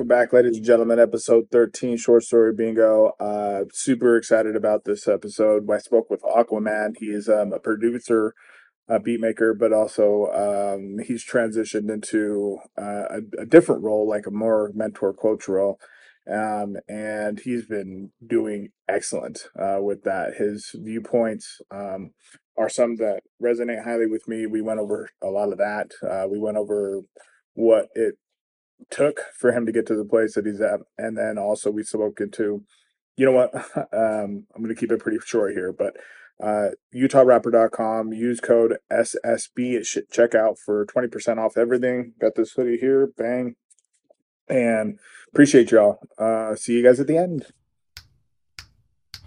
welcome back, ladies and gentlemen. Episode 13, Short Story Bingo. Uh, super excited about this episode. I spoke with Awkwaman. He is um, a producer, a beat maker, but also um, he's transitioned into uh, a, a, different role, like a more mentor coach role. Um, and he's been doing excellent uh, with that. His viewpoints um, are some that resonate highly with me. We went over a lot of that. Uh, we went over what it took for him to get to the place that he's at. And then also we spoke into, you know what, um, I'm going to keep it pretty short here, but uh, UtahRapper.com, use code SSB at checkout for 20% off everything. Got this hoodie here, bang. And appreciate y'all. Uh, see you guys at the end.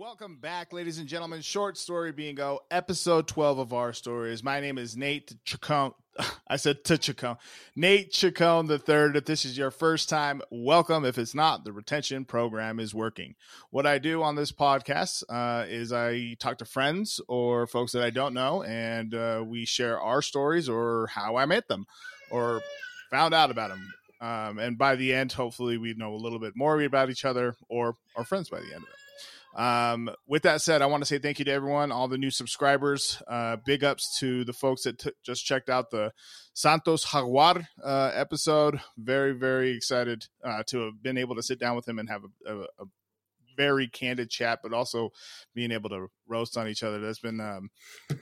Welcome back, ladies and gentlemen. Short Story Bingo, episode 12 of our stories. My name is Nate Chacon. I said to Chacon. Nate Chacon the third. If this is your first time, welcome. If it's not, the retention program is working. What I do on this podcast uh, is I talk to friends or folks that I don't know, and uh, we share our stories or how I met them or found out about them. Um, and by the end, hopefully, we know a little bit more about each other or are friends by the end of it. Um, with that said, I want to say thank you to everyone, all the new subscribers. Uh, big ups to the folks that t- just checked out the Santos Jaguar uh, episode. Very, very excited uh, to have been able to sit down with him and have a, a, a, very candid chat, but also being able to roast on each other. That's been um,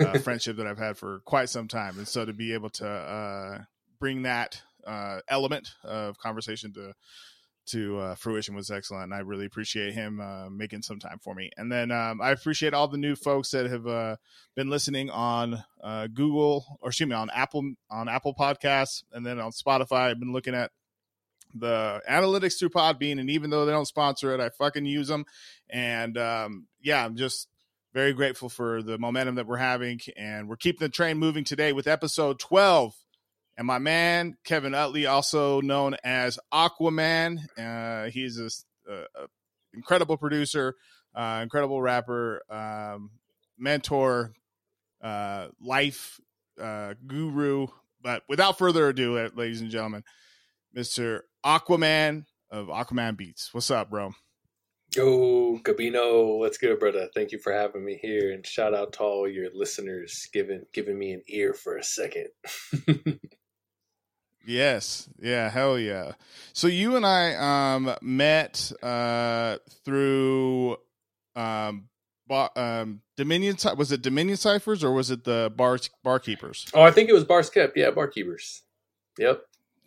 a friendship that I've had for quite some time. And so to be able to uh, bring that uh, element of conversation to to uh, fruition was excellent. And I really appreciate him uh, making some time for me. And then um, I appreciate all the new folks that have uh, been listening on uh, Google or excuse me on Apple on Apple Podcasts and then on Spotify. I've been looking at the analytics through Podbean, and even though they don't sponsor it, I fucking use them. And um, yeah, I'm just very grateful for the momentum that we're having, and we're keeping the train moving today with episode 12 and my man Kevin Utley, also known as Awkwaman. Uh, he's a, a, a, incredible producer, uh, incredible rapper, um, mentor, uh, life uh, guru. But without further ado, ladies and gentlemen, Mister Awkwaman of Awkwaman Beats. What's up, bro? Yo, Gabino, what's good, brother? Thank you for having me here, and shout out to all your listeners giving giving me an ear for a second. Yes. Yeah. Hell yeah. So you and I um, met uh, through um, bar, um, Dominion. Was it Dominion Ciphers or was it the bar barkeepers? Oh, I think it was Bars Kept. Yeah, barkeepers. Yep.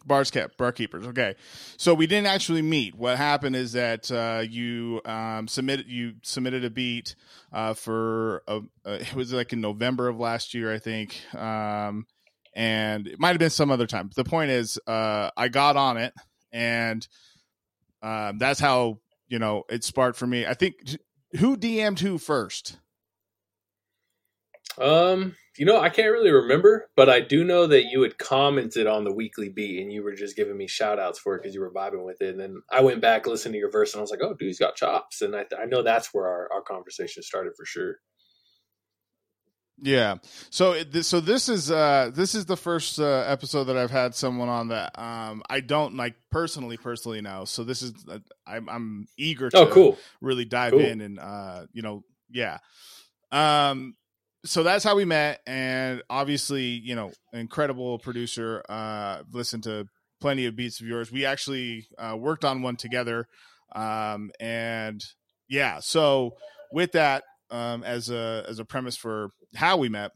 Bars kept, barkeepers. Okay, so we didn't actually meet. What happened is that uh, you um, submitted you submitted a beat uh, for a, uh, it was like in November of last year, I think. Um, and it might have been some other time. The point is, uh, I got on it, and um, that's how you know it sparked for me. I think who DM'd who first. Um, you know, I can't really remember, but I do know that you had commented on the weekly beat and you were just giving me shout outs for it because you were vibing with it. And then I went back, listened to your verse, and I was like, oh, dude's got chops. And I, I know that's where our, our conversation started for sure. Yeah. So so this is uh this is the first uh, episode that I've had someone on that um I don't like personally personally know. So this is uh, I'm I'm eager oh, to oh, cool. really dive cool. in and uh you know yeah. Um so that's how we met and obviously, you know, incredible producer uh listened to plenty of beats of yours. We actually uh worked on one together um and yeah. So with that um, as a as a premise for how we met,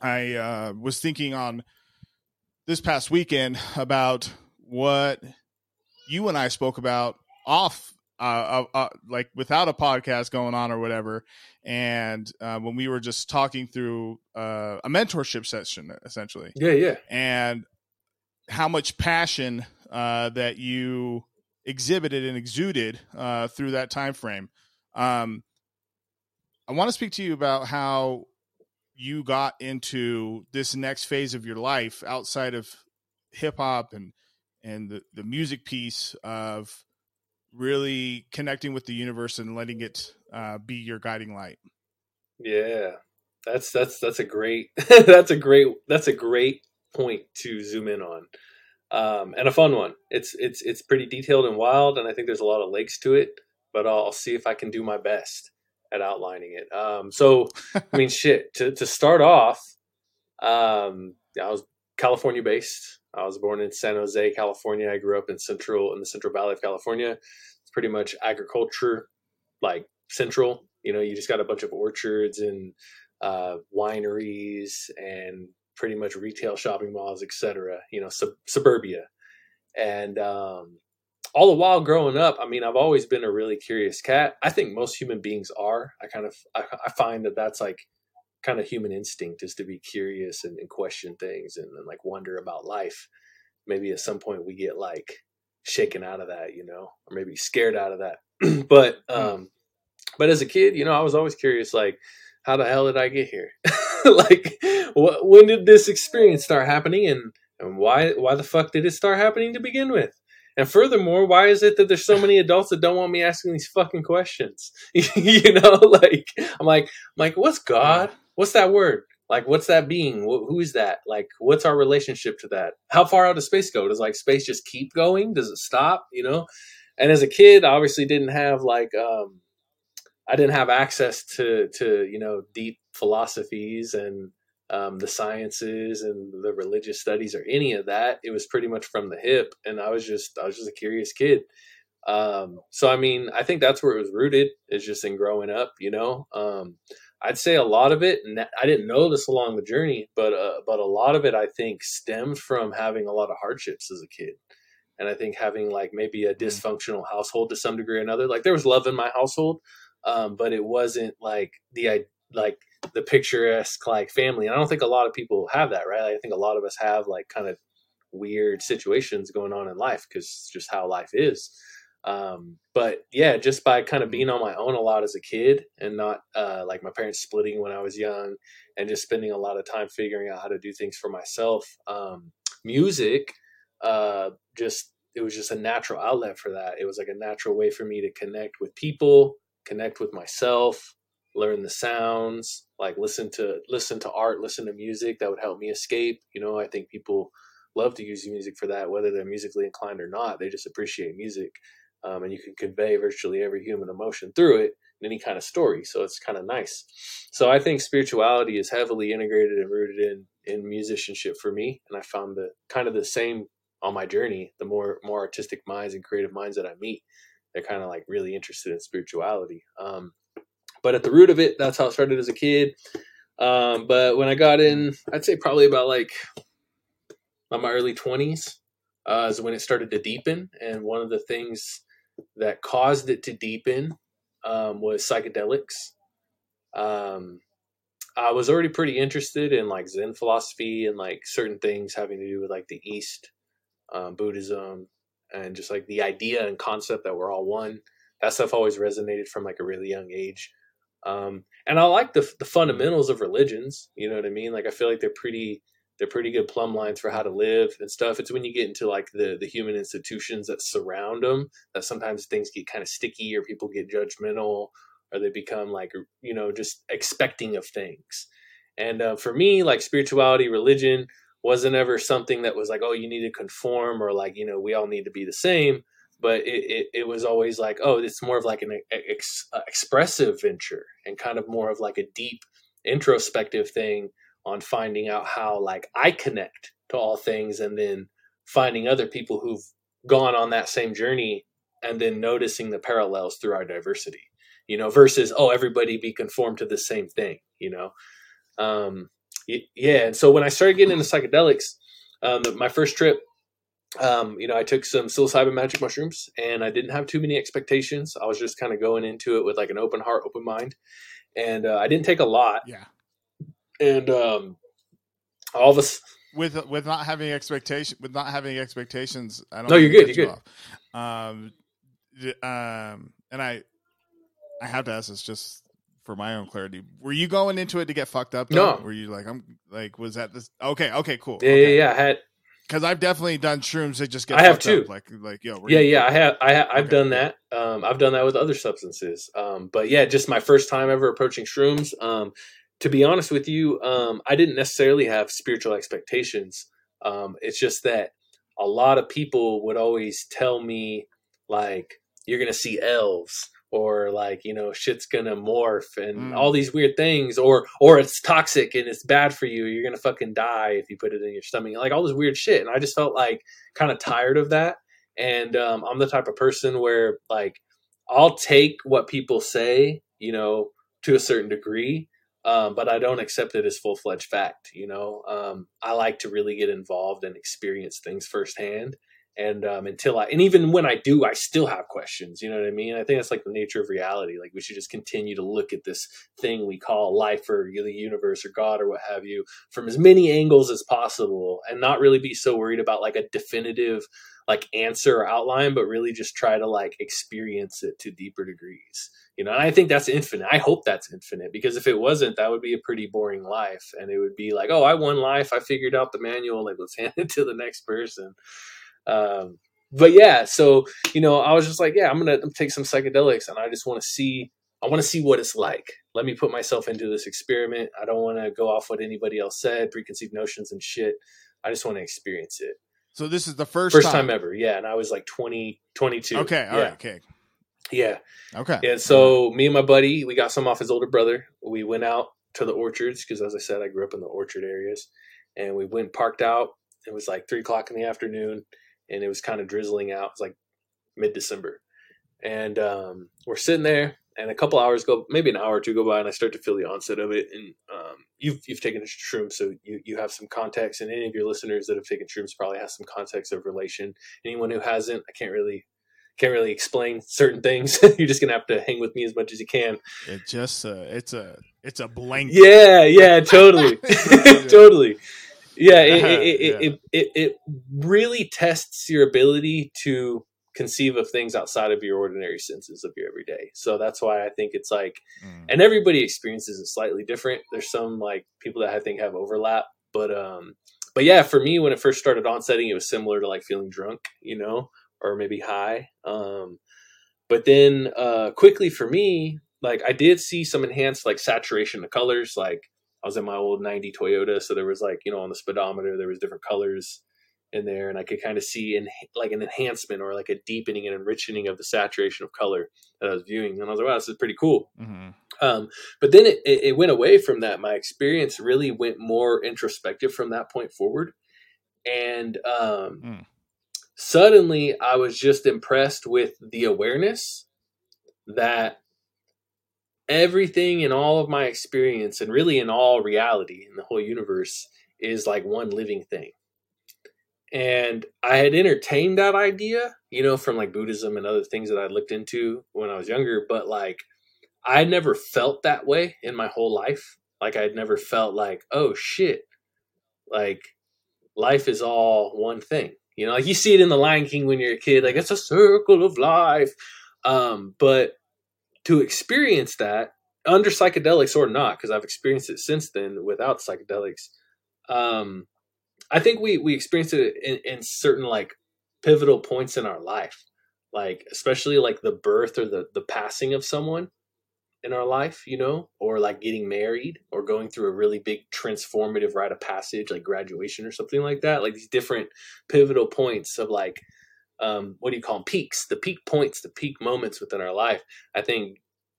I uh, was thinking on this past weekend about what you and I spoke about off uh, uh, uh, like without a podcast going on or whatever. And uh, when we were just talking through uh, a mentorship session, essentially. Yeah, yeah. And how much passion uh, that you exhibited and exuded uh, through that time frame. Um, I want to speak to you about how you got into this next phase of your life outside of hip hop and and the, the music piece of really connecting with the universe and letting it uh, be your guiding light. Yeah, that's that's that's a great that's a great that's a great point to zoom in on, um, and a fun one. It's it's it's pretty detailed and wild, and I think there's a lot of lakes to it. But I'll, I'll see if I can do my best at outlining it. Um, so I mean, shit. To to start off, um, I was California based. I was born in San Jose, California. I grew up in central in the Central Valley of California. It's pretty much agriculture, like central. You know, you just got a bunch of orchards and uh, wineries and pretty much retail shopping malls, etc. You know, sub- suburbia, and um, all the while growing up, I mean, I've always been a really curious cat. I think most human beings are. I kind of I, I find that that's like kind of human instinct is to be curious and, and question things and, and, like wonder about life. Maybe at some point we get like shaken out of that, you know, or maybe scared out of that. but hmm. um but as a kid, you know, I was always curious like how the hell did I get here? like wh- when did this experience start happening and and why why the fuck did it start happening to begin with? And furthermore, why is it that there's so many adults that don't want me asking these fucking questions? you know, like I'm like, I'm like, what's God? what's that word? Like, what's that being? who is that? Like, what's our relationship to that? How far out does space go? Does like space just keep going? Does it stop? You know? And as a kid, I obviously didn't have like, um, I didn't have access to, to, you know, deep philosophies and, um, the sciences and the religious studies or any of that. It was pretty much from the hip. And I was just, I was just a curious kid. Um, so, I mean, I think that's where it was rooted is just in growing up, you know? Um, I'd say a lot of it, and I didn't know this along the journey, but uh, but a lot of it I think stemmed from having a lot of hardships as a kid, and I think having like maybe a mm. dysfunctional household to some degree or another. Like there was love in my household, um, but it wasn't like the like the picturesque like family. And I don't think a lot of people have that, right? I think a lot of us have like kind of weird situations going on in life because it's just how life is. Um, but yeah, just by kind of being on my own a lot as a kid and not uh, like my parents splitting when I was young and just spending a lot of time figuring out how to do things for myself. Um, music, uh, just it was just a natural outlet for that. It was like a natural way for me to connect with people, connect with myself, learn the sounds, like listen to listen to art, listen to music that would help me escape. You know, I think people love to use music for that, whether they're musically inclined or not. They just appreciate music um, and you can convey virtually every human emotion through it in any kind of story. So it's kind of nice. So I think spirituality is heavily integrated and rooted in in musicianship for me, and I found the kind of the same on my journey. The more more artistic minds and creative minds that I meet, they're kind of like really interested in spirituality. Um, but at the root of it, that's how it started as a kid. Um, but when I got in, I'd say probably about like my early twenties uh, is when it started to deepen. And one of the things that caused it to deepen um, was psychedelics. Um, I was already pretty interested in like Zen philosophy and like certain things having to do with like the East, um, Buddhism, and just like the idea and concept that we're all one. That stuff always resonated from like a really young age. Um, and I like the the fundamentals of religions. You know what I mean? Like I feel like they're pretty they're pretty good plumb lines for how to live and stuff. It's when you get into like the the human institutions that surround them that sometimes things get kind of sticky or people get judgmental or they become like you know just expecting of things. And uh, for me, like spirituality, religion wasn't ever something that was like, oh, you need to conform or like you know we all need to be the same. But it, it, it was always like, oh, it's more of like an ex- expressive venture and kind of more of like a deep introspective thing on finding out how like I connect to all things and then finding other people who've gone on that same journey and then noticing the parallels through our diversity you know versus oh everybody be conformed to the same thing you know? Um yeah and so when i started getting into psychedelics um my first trip um, you know, I took some psilocybin magic mushrooms, and I didn't have too many expectations. I was just kind of going into it with like an open heart, open mind, and uh, I didn't take a lot. Yeah. And um, all of us, with with not having expectation with not having expectations i don't know. No, you're good, you're you off. um um and i i have to ask this just for my own clarity were you going into it to get fucked up though? No. were you like i'm like was that this okay okay cool yeah, yeah, yeah, I had, because i've definitely done shrooms that just get I have fucked up, too. like like yo we're yeah, yeah. I have, I ha- I've Okay, done that. Um, I've done that with other substances. Um, but yeah, just my first time ever approaching shrooms. Um, to be honest with you, um, I didn't necessarily have spiritual expectations. Um, it's just that a lot of people would always tell me like, "You're gonna see elves." Or like you know, shit's gonna morph and Mm. all these weird things, or or it's toxic and it's bad for you. You're gonna fucking die if you put it in your stomach. Like all this weird shit, and I just felt like kind of tired of that and um, I'm the type of person where like I'll take what people say, you know, to a certain degree, um, but I don't accept it as full fledged fact. You know, um, I like to really get involved and experience things firsthand. And um, until I, and even when I do, I still have questions. You know what I mean? I think that's like the nature of reality. Like we should just continue to look at this thing we call life or the universe or God or what have you from as many angles as possible, and not really be so worried about like a definitive like answer or outline, but really just try to like experience it to deeper degrees. You know, and I think that's infinite. I hope that's infinite because if it wasn't, that would be a pretty boring life. And it would be like, oh, I won life. I figured out the manual. Like, let's hand it to the next person. Um, but yeah, so you know, I was just like, yeah, I'm gonna take some psychedelics, and I just want to see. I want to see what it's like. Let me put myself into this experiment. I don't want to go off what anybody else said, preconceived notions and shit. I just want to experience it. so this is the first First time ever, yeah. And I was like 20, 22. okay all yeah. right okay Yeah. okay And so me and my buddy, we got some off his older brother. We went out to the orchards because, as I said, I grew up in the orchard areas, and we went parked out. It was like three o'clock in the afternoon, and it was kind of drizzling out. It was like mid December, and um, we're sitting there. And a couple hours go, maybe an hour or two go by, and I start to feel the onset of it. And um, you've you've taken a shroom, so you you have some context. And any of your listeners that have taken shrooms probably has some context of relation. Anyone who hasn't, I can't really can't really explain certain things. You're just gonna have to hang with me as much as you can. it just uh it's a it's a blank Yeah, yeah, totally, totally. Yeah, it, it, it, Yeah. It, it it really tests your ability to conceive of things outside of your ordinary senses of your everyday. So that's why I think it's like, Mm. and everybody experiences it slightly different. There's some like people that I think have overlap, but um, but yeah, for me when it first started onsetting, it was similar to like feeling drunk, you know, or maybe high. Um, but then uh, quickly for me, like I did see some enhanced like saturation of colors. Like I was in my old '90 Toyota, so there was like you know on the speedometer there was different colors in there, and I could kind of see in like an enhancement or like a deepening and enriching of the saturation of color that I was viewing, and I was like, wow, this is pretty cool. Mhm. Um, but then it, it, it went away from that. My experience really went more introspective from that point forward. And um, Mm. suddenly I was just impressed with the awareness that everything in all of my experience and really in all reality in the whole universe is like one living thing. And I had entertained that idea, you know, from like Buddhism and other things that I looked into when I was younger, but like I never felt that way in my whole life. Like I'd never felt like, oh shit, like life is all one thing. You know, like you see it in the Lion King when you're a kid, like it's a circle of life. Um, but to experience that under psychedelics or not, because I've experienced it since then without psychedelics, um, I think we we experienced it in, in certain like pivotal points in our life, like especially like the birth or the the passing of someone in our life, you know, or like getting married or going through a really big transformative rite of passage, like graduation or something like that. Like these different pivotal points of like, um, what do you call them? Peaks, the peak points, the peak moments within our life. I think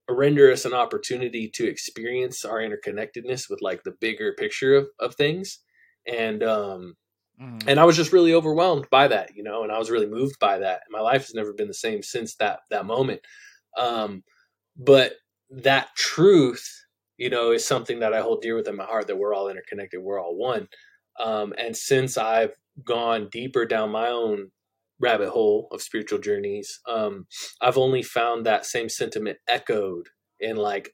render us an opportunity to experience our interconnectedness with like the bigger picture of, of things. And, um, Mhm. and I was just really overwhelmed by that, you know, and I was really moved by that. My life has never been the same since that that moment. Um, but that truth, you know, is something that I hold dear within my heart that we're all interconnected, we're all one. Um, and since I've gone deeper down my own rabbit hole of spiritual journeys, um, I've only found that same sentiment echoed in like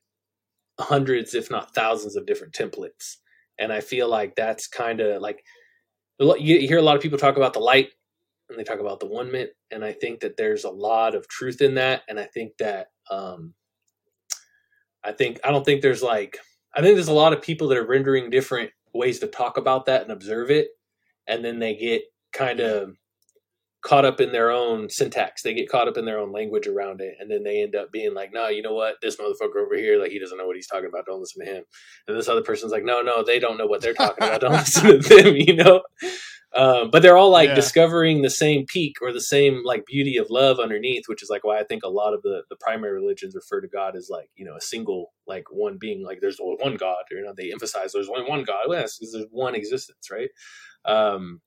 hundreds, if not thousands, of different templates. And I feel like that's kind of like you hear a lot of people talk about the light and they talk about the one mint, and I think that there's a lot of truth in that. And I think that um, I think I don't think there's like I think there's a lot of people that are rendering different ways to talk about that and observe it, and then they get kind of caught up in their own syntax. They get caught up in their own language around it, and then they end up being like, "No, you know what? This motherfucker over here, like, he doesn't know what he's talking about. Don't listen to him." And this other person's like, "No, no, they don't know what they're talking about. Don't listen to them." You know. Um, but they're all like yeah. discovering the same peak or the same like beauty of love underneath, which is like why I think a lot of the the primary religions refer to God as like you know a single like one being like there's only one God. You know they emphasize there's only one God. Yes, there's one existence, right? Um,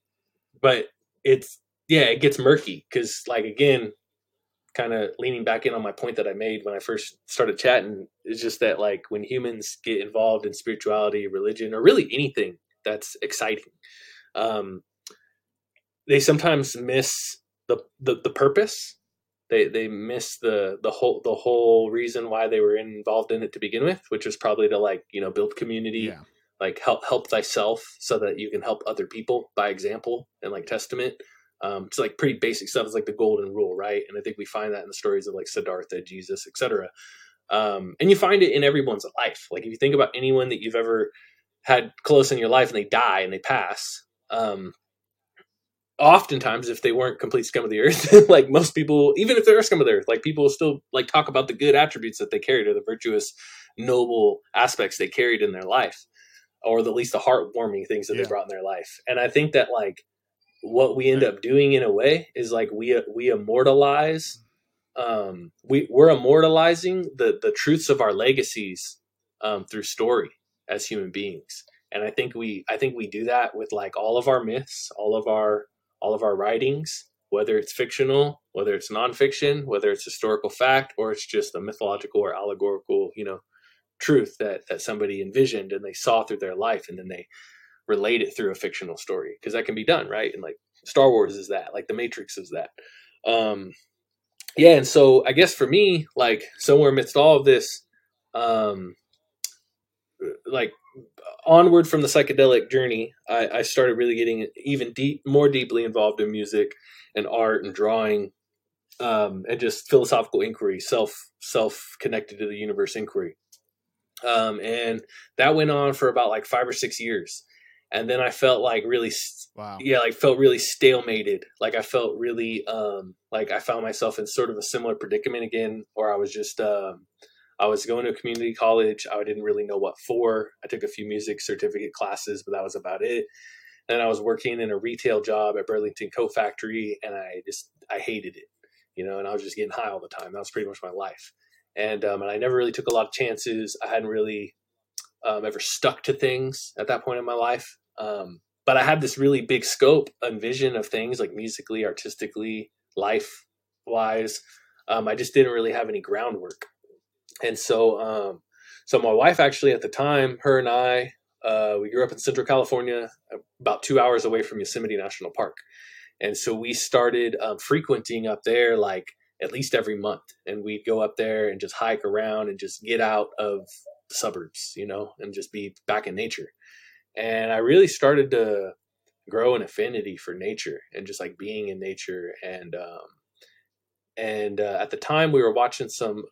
but it's yeah, it gets murky because, like, again, kind of leaning back in on my point that I made when I first started chatting is just that, like, when humans get involved in spirituality, religion, or really anything that's exciting, um, they sometimes miss the, the, the purpose. They, they miss the the whole the whole reason why they were involved in it to begin with, which is probably to like you know build community, yeah. like help help thyself so that you can help other people by example and like testament um, it's like pretty basic stuff. It's like the golden rule, right? And I think we find that in the stories of like Siddhartha, Jesus, etc. Um, and you find it in everyone's life. Like if you think about anyone that you've ever had close in your life and they die and they pass, um, oftentimes if they weren't complete scum of the earth, like most people, even if they're scum of the earth, like people still like talk about the good attributes that they carried or the virtuous, noble aspects they carried in their life, or at least the heartwarming things that yeah. they brought in their life. And I think that like what we end up doing in a way is like we we immortalize um we we're immortalizing the the truths of our legacies um through story as human beings. And i think we i think we do that with like all of our myths all of our all of our writings whether it's fictional whether it's nonfiction whether it's historical fact or it's just a mythological or allegorical you know truth that that somebody envisioned and they saw through their life and then they relate it through a fictional story because that can be done right? And like star wars is that like the matrix is that. Um yeah and so i guess for me like somewhere amidst all of this um like onward from the psychedelic journey i, I started really getting even deep more deeply involved in music and art and drawing um and just philosophical inquiry self self connected to the universe inquiry. Um and that went on for about like five or six years and then I felt like really, wow. yeah, like felt really stalemated. Like I felt really, um, like I found myself in sort of a similar predicament again, or I was just, um, I was going to a community college. I didn't really know what for. I took a few music certificate classes, but that was about it. And I was working in a retail job at Burlington Coat Factory, and I just I hated it, you know. And I was just getting high all the time. That was pretty much my life. And um, and I never really took a lot of chances. I hadn't really um, ever stuck to things at that point in my life. Um, but I had this really big scope and vision of things like musically, artistically, life wise. Um, I just didn't really have any groundwork. And so, um, so my wife actually at the time, her and I, uh, we grew up in Central California, about two hours away from Yosemite National Park. And so we started um, frequenting up there like at least every month. And we'd go up there and just hike around and just get out of the suburbs, you know, and just be back in nature. And I really started to grow an affinity for nature and just like being in nature. And, um, and uh, at the time we were watching some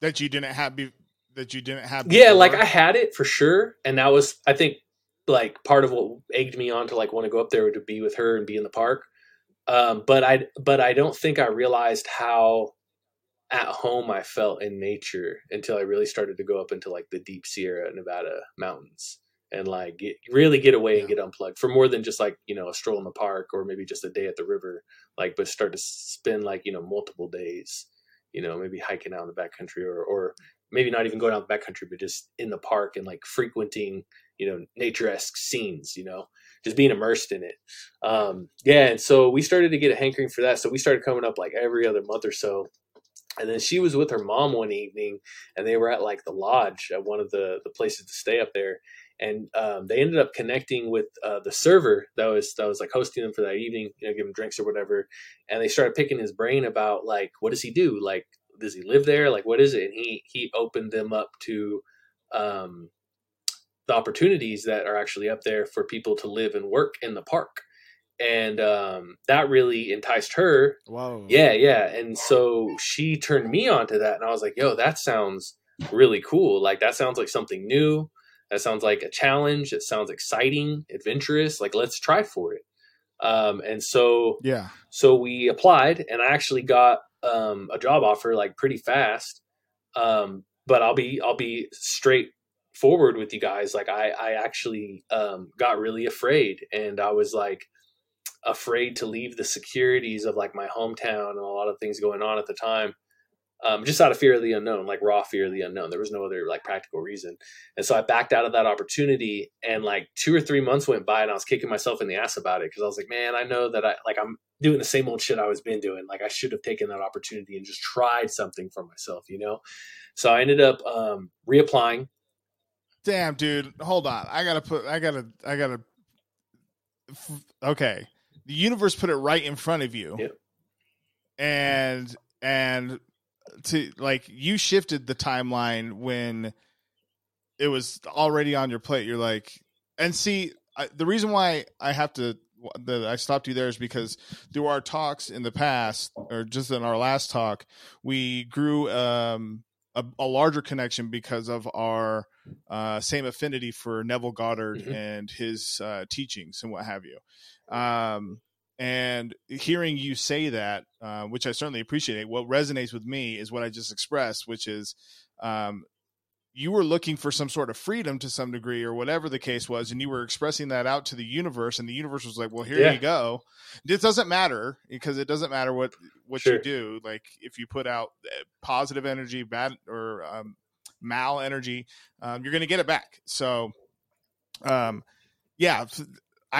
that you didn't have be- that you didn't have before. yeah like i had it for sure and that was i think like part of what egged me on to like want to go up there to be with her and be in the park um, but i but i don't think i realized how at home I felt in nature until I really started to go up into like the deep Sierra Nevada mountains and like get, really get away yeah. and get unplugged for more than just like you know a stroll in the park or maybe just a day at the river like but start to spend like you know multiple days you know maybe hiking out in the backcountry or or maybe not even going out in the backcountry but just in the park and like frequenting you know nature-esque scenes you know just being immersed in it um yeah and so we started to get a hankering for that so we started coming up like every other month or so and then she was with her mom one evening and they were at like the lodge at one of the the places to stay up there and um, they ended up connecting with uh, the server that was that was like hosting them for that evening, you know, give him drinks or whatever. And they started picking his brain about like, what does he do? Like, does he live there? Like, what is it? And he he opened them up to um, the opportunities that are actually up there for people to live and work in the park. And um, that really enticed her. Wow. Yeah, yeah. And so she turned me on to that. And I was like, yo, that sounds really cool. Like, that sounds like something new. That sounds like a challenge. It sounds exciting, adventurous. Like, let's try for it. Um, and so, Yeah. so we applied, and I actually got um, a job offer like pretty fast. Um, but I'll be I'll be straight forward with you guys. Like I I actually um, got really afraid, and I was like afraid to leave the securities of like my hometown and a lot of things going on at the time. Um, just out of fear of the unknown, like raw fear of the unknown. There was no other like practical reason, and so I backed out of that opportunity. And like two or three months went by, and I was kicking myself in the ass about it because I was like, "Man, I know that I like I'm doing the same old shit I was been doing. Like I should have taken that opportunity and just tried something for myself, you know." So I ended up um, reapplying. Damn, dude. Hold on. I gotta put. I gotta. I gotta. f- Okay. The universe put it right in front of you. Yep. And and to like you shifted the timeline when it was already on your plate. You're like, and see, I, the reason why I have to that I stopped you there is because through our talks in the past, or just in our last talk, we grew um, a, a larger connection because of our uh, same affinity for Neville Goddard Mhm. and his uh, teachings and what have you. Um, and hearing you say that, uh, which I certainly appreciate, what resonates with me is what I just expressed, which is um, you were looking for some sort of freedom to some degree or whatever the case was and you were expressing that out to the universe and the universe was like well here Yeah. you go it doesn't matter because it doesn't matter what what Sure. you do like if you put out uh, positive energy bad or um, mal energy um, you're going to get it back so um yeah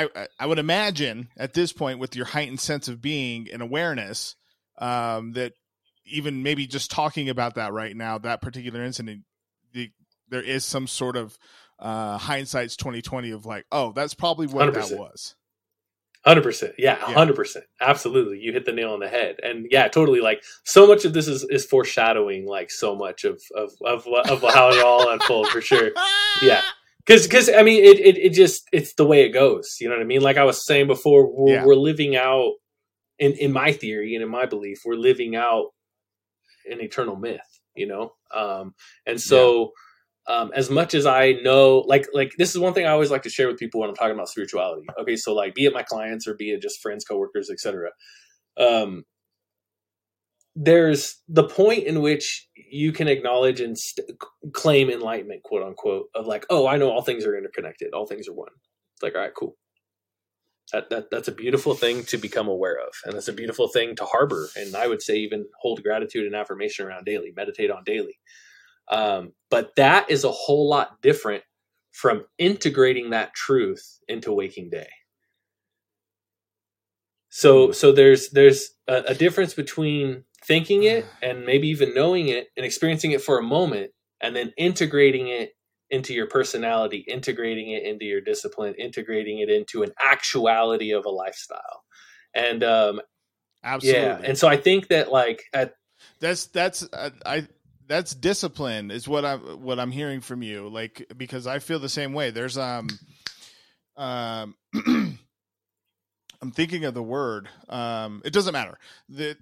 I, I- would imagine at this point with your heightened sense of being and awareness um, that even maybe just talking about that right now that particular incident the, there is some sort of uh hindsight's 2020 of like oh that's probably what that 100%. was Hundred percent, yeah, Yeah. hundred percent, absolutely. You hit the nail on the head, and yeah, totally. Like so much of this is is foreshadowing, like so much of of of, what- of how it all unfold for sure. Yeah. Because because I mean, it, it it just it's the way it goes. You know what I mean? Like I was saying before, we're, Yeah. we're living out in in my theory and in my belief, we're living out an eternal myth. You know, um, and so. Um, as much as I know, like like this is one thing I always like to share with people when I'm talking about spirituality. Okay, so like be it my clients or be it just friends, coworkers, etc. Um, there's the point in which you can acknowledge and st- claim enlightenment, quote unquote, of like, oh, I know all things are interconnected, all things are one. It's like, all right, cool. That, that that's a beautiful thing to become aware of, and it's a beautiful thing to harbor, and I would say even hold gratitude and affirmation around daily, meditate on daily. Um, but that is a whole lot different from integrating that truth into waking day. So so there's there's a, a difference between thinking it and maybe even knowing it and experiencing it for a moment and then integrating it into your personality, integrating it into your discipline, integrating it into an actuality of a lifestyle. And um absolutely. yeah, and so I think that like at that's that's uh, I that's discipline is what I'm what I'm hearing from you like because I feel the same way. There's um um I'm thinking of the word um it doesn't matter. That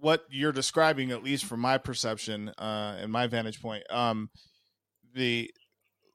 what you're describing at least from my perception uh and my vantage point um the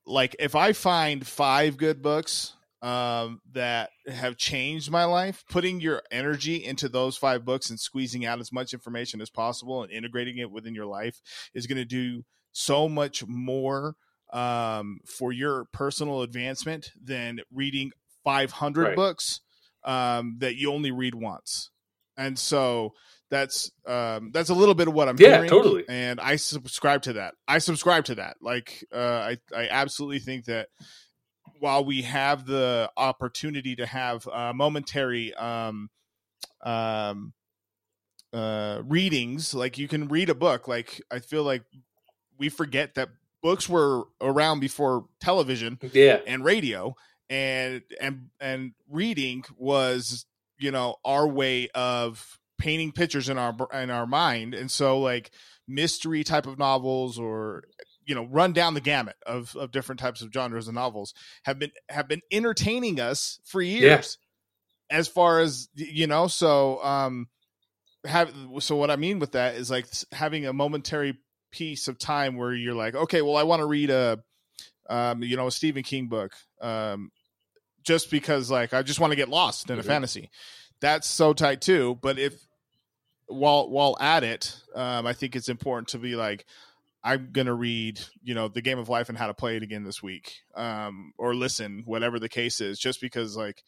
like if I find five good books um, that have changed my life, putting your energy into those five books and squeezing out as much information as possible and integrating it within your life is going to do so much more um, for your personal advancement than reading 500 Right. books um, that you only read once. And so that's um, that's a little bit of what I'm Yeah, hearing. totally. And I subscribe to that. I subscribe to that. Like uh, I I absolutely think that while we have the opportunity to have uh, momentary um, um, uh, readings, like you can read a book. Like I feel like we forget that books were around before television yeah, and radio and and and reading was you know our way of painting pictures in our in our mind. And so like mystery type of novels or you know run down the gamut of of different types of genres and novels have been have been entertaining us for years as far as you know so um have so what i mean with that is like having a momentary piece of time where you're like okay well i want to read a um you know a stephen king book um just because like i just want to get lost in a Mhm. fantasy. That's so tight too but if while while at it um i think it's important to be like i'm gonna read you know the game of life and how to play it again this week um or listen whatever the case is just because like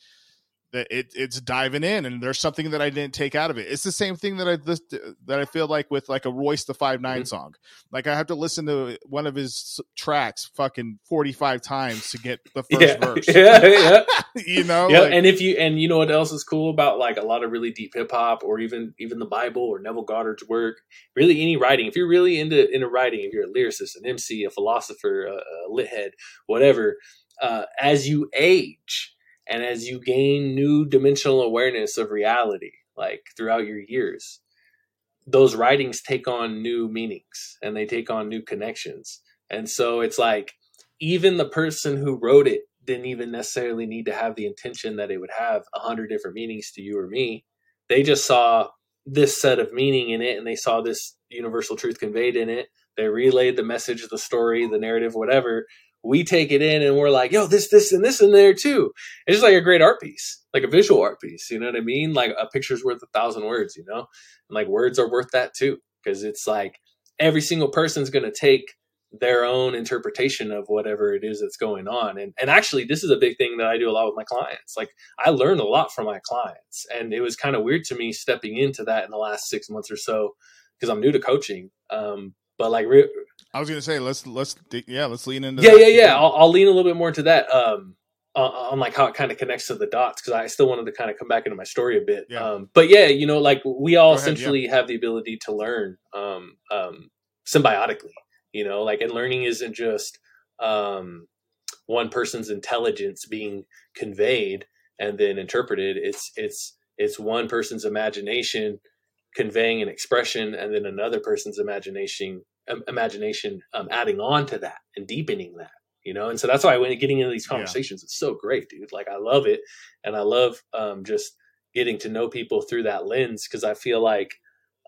that it it's diving in and there's something that I didn't take out of it. It's the same thing that I that I feel like with like a Royce the Five Mm-hmm. song. Like I have to listen to one of his tracks fucking 45 times to get the first yeah, verse. yeah, yeah. you know, yeah, like, and if you and you know what else is cool about like a lot of really deep hip hop or even even the Bible or Neville Goddard's work, really any writing. If you're really into into writing, if you're a lyricist, an MC, a philosopher, a, a lit head, whatever, uh, as you age and as you gain new dimensional awareness of reality, like throughout your years, those writings take on new meanings and they take on new connections. And so it's like even the person who wrote it didn't even necessarily need to have the intention that it would have a hundred different meanings to you or me. They just saw this set of meaning in it and they saw this universal truth conveyed in it. They relayed the message, the story, the narrative, whatever. We take it in and we're like, yo, this, this, and this in there too. It's just like a great art piece, like a visual art piece. You know what I mean? Like a picture's worth a thousand words, you know? And like words are worth that too. Cause it's like every single person's going to take their own interpretation of whatever it is that's going on. And and actually this is a big thing that I do a lot with my clients. Like I learn a lot from my clients. And it was kind of weird to me stepping into that in the last 6 months or so because I'm new to coaching. Um but like re- I was gonna say let's let's yeah let's lean into yeah, that. yeah, yeah. I'll, I'll lean a little bit more into that. Um, on, on like how it kind of connects to the dots because I still wanted to kind of come back into my story a bit. Yeah. Um, but yeah, you know, like we all Go ahead, yeah. essentially have the ability to learn um, um, symbiotically. You know, like and learning isn't just um, one person's intelligence being conveyed and then interpreted. It's it's it's one person's imagination conveying an expression and then another person's imagination imagination um, adding on to that and deepening that you know? And so that's why I when getting into these Yeah. conversations it's so great dude. Like i love it. And i love um, just getting to know people through that lens because i feel like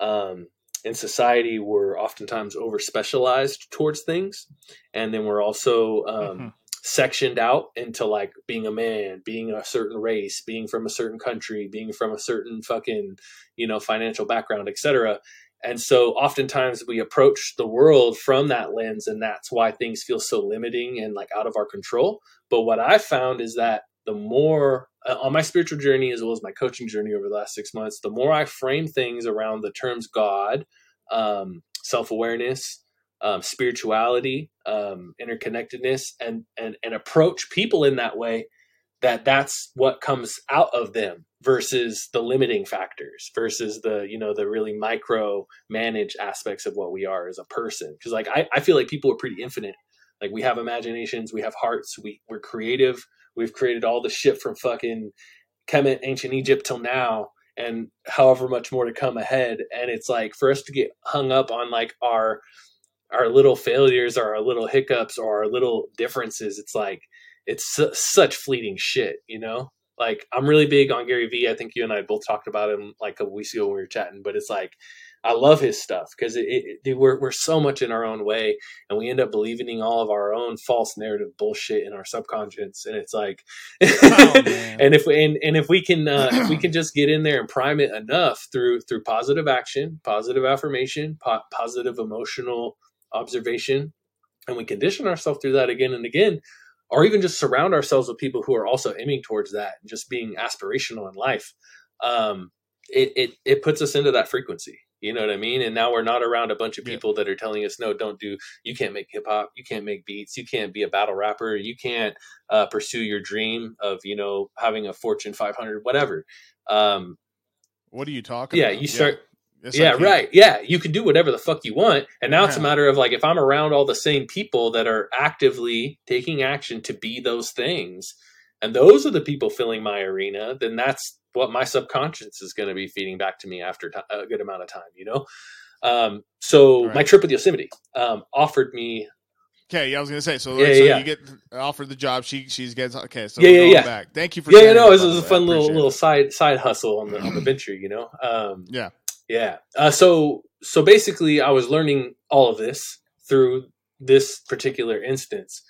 um, in society we're oftentimes over specialized towards things. And then we're also um, Mhm. sectioned out into like being a man being a certain race being from a certain country being from a certain fucking you know financial background etc and so oftentimes we approach the world from that lens and that's why things feel so limiting and like out of our control. But what i found is that the more uh, on my spiritual journey as well as my coaching journey over the last six months the more i frame things around the terms god um, self-awareness um, spirituality um, interconnectedness and, and and approach people in that way that that's what comes out of them versus the limiting factors versus the you know the really micro manage aspects of what we are as a person. Because like I, I feel like people are pretty infinite. Like we have imaginations we have hearts we, we're creative. We've created all the shit from fucking Kemet, ancient Egypt till now and however much more to come ahead. And it's like for us to get hung up on like our our little failures or our little hiccups or our little differences it's like it's su- such fleeting shit you know? Like i'm really big on gary vee. I think you and i both talked about him like a week ago when we were chatting but it's like i love his stuff because it, it, it- we're, we're so much in our own way and we end up believing in all of our own false narrative bullshit in our subconscious and it's like Oh, and if we and, and if we can uh, if we can just get in there and prime it enough through through positive action positive affirmation po- positive emotional observation and we condition ourselves through that again and again or even just surround ourselves with people who are also aiming towards that and just being aspirational in life um it it, it puts us into that frequency you know what i mean and now we're not around a bunch of Yeah. people that are telling us no don't do you can't make hip hop you can't make beats you can't be a battle rapper you can't uh, pursue your dream of you know having a fortune 500 whatever um What are you talking yeah about? you start It's yeah, like right. Yeah, you can do whatever the fuck you want. And now it's a matter of like if I'm around all the same people that are actively taking action to be those things, and those are the people filling my arena, then that's what my subconscious is going to be feeding back to me after ti a good amount of time, you know? Um, so my trip with Yosemite um, offered me Okay, yeah, I was gonna say. So, Yeah, so yeah, yeah. you get offered the job. She she's gets okay. So Yeah, yeah, yeah. Back. Thank you for. yeah, yeah, no, it was, a fun little little side side hustle on the on the venture, you know. Um, Yeah. Yeah. Uh, so so basically, I was learning all of this through this particular instance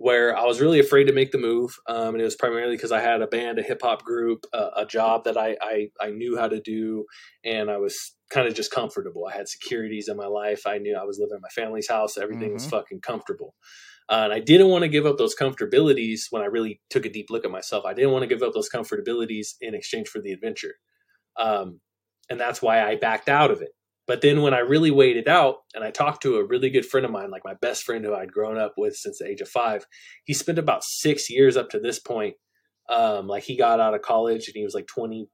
where I was really afraid to make the move, um, and it was primarily because I had a band, a hip hop group, uh, a job that I, I I knew how to do, and I was kind of just comfortable. I had securities in my life. I knew I was living at my family's house. Everything was Mhm. fucking comfortable. Uh, and I didn't want to give up those comfortabilities when I really took a deep look at myself. I didn't want to give up those comfortabilities in exchange for the adventure. Um, and that's why I backed out of it. But then when I really weighed it out and I talked to a really good friend of mine, like my best friend who I'd grown up with since the age of five, he spent about six years up to this point. Um, like he got out of college and he was like 20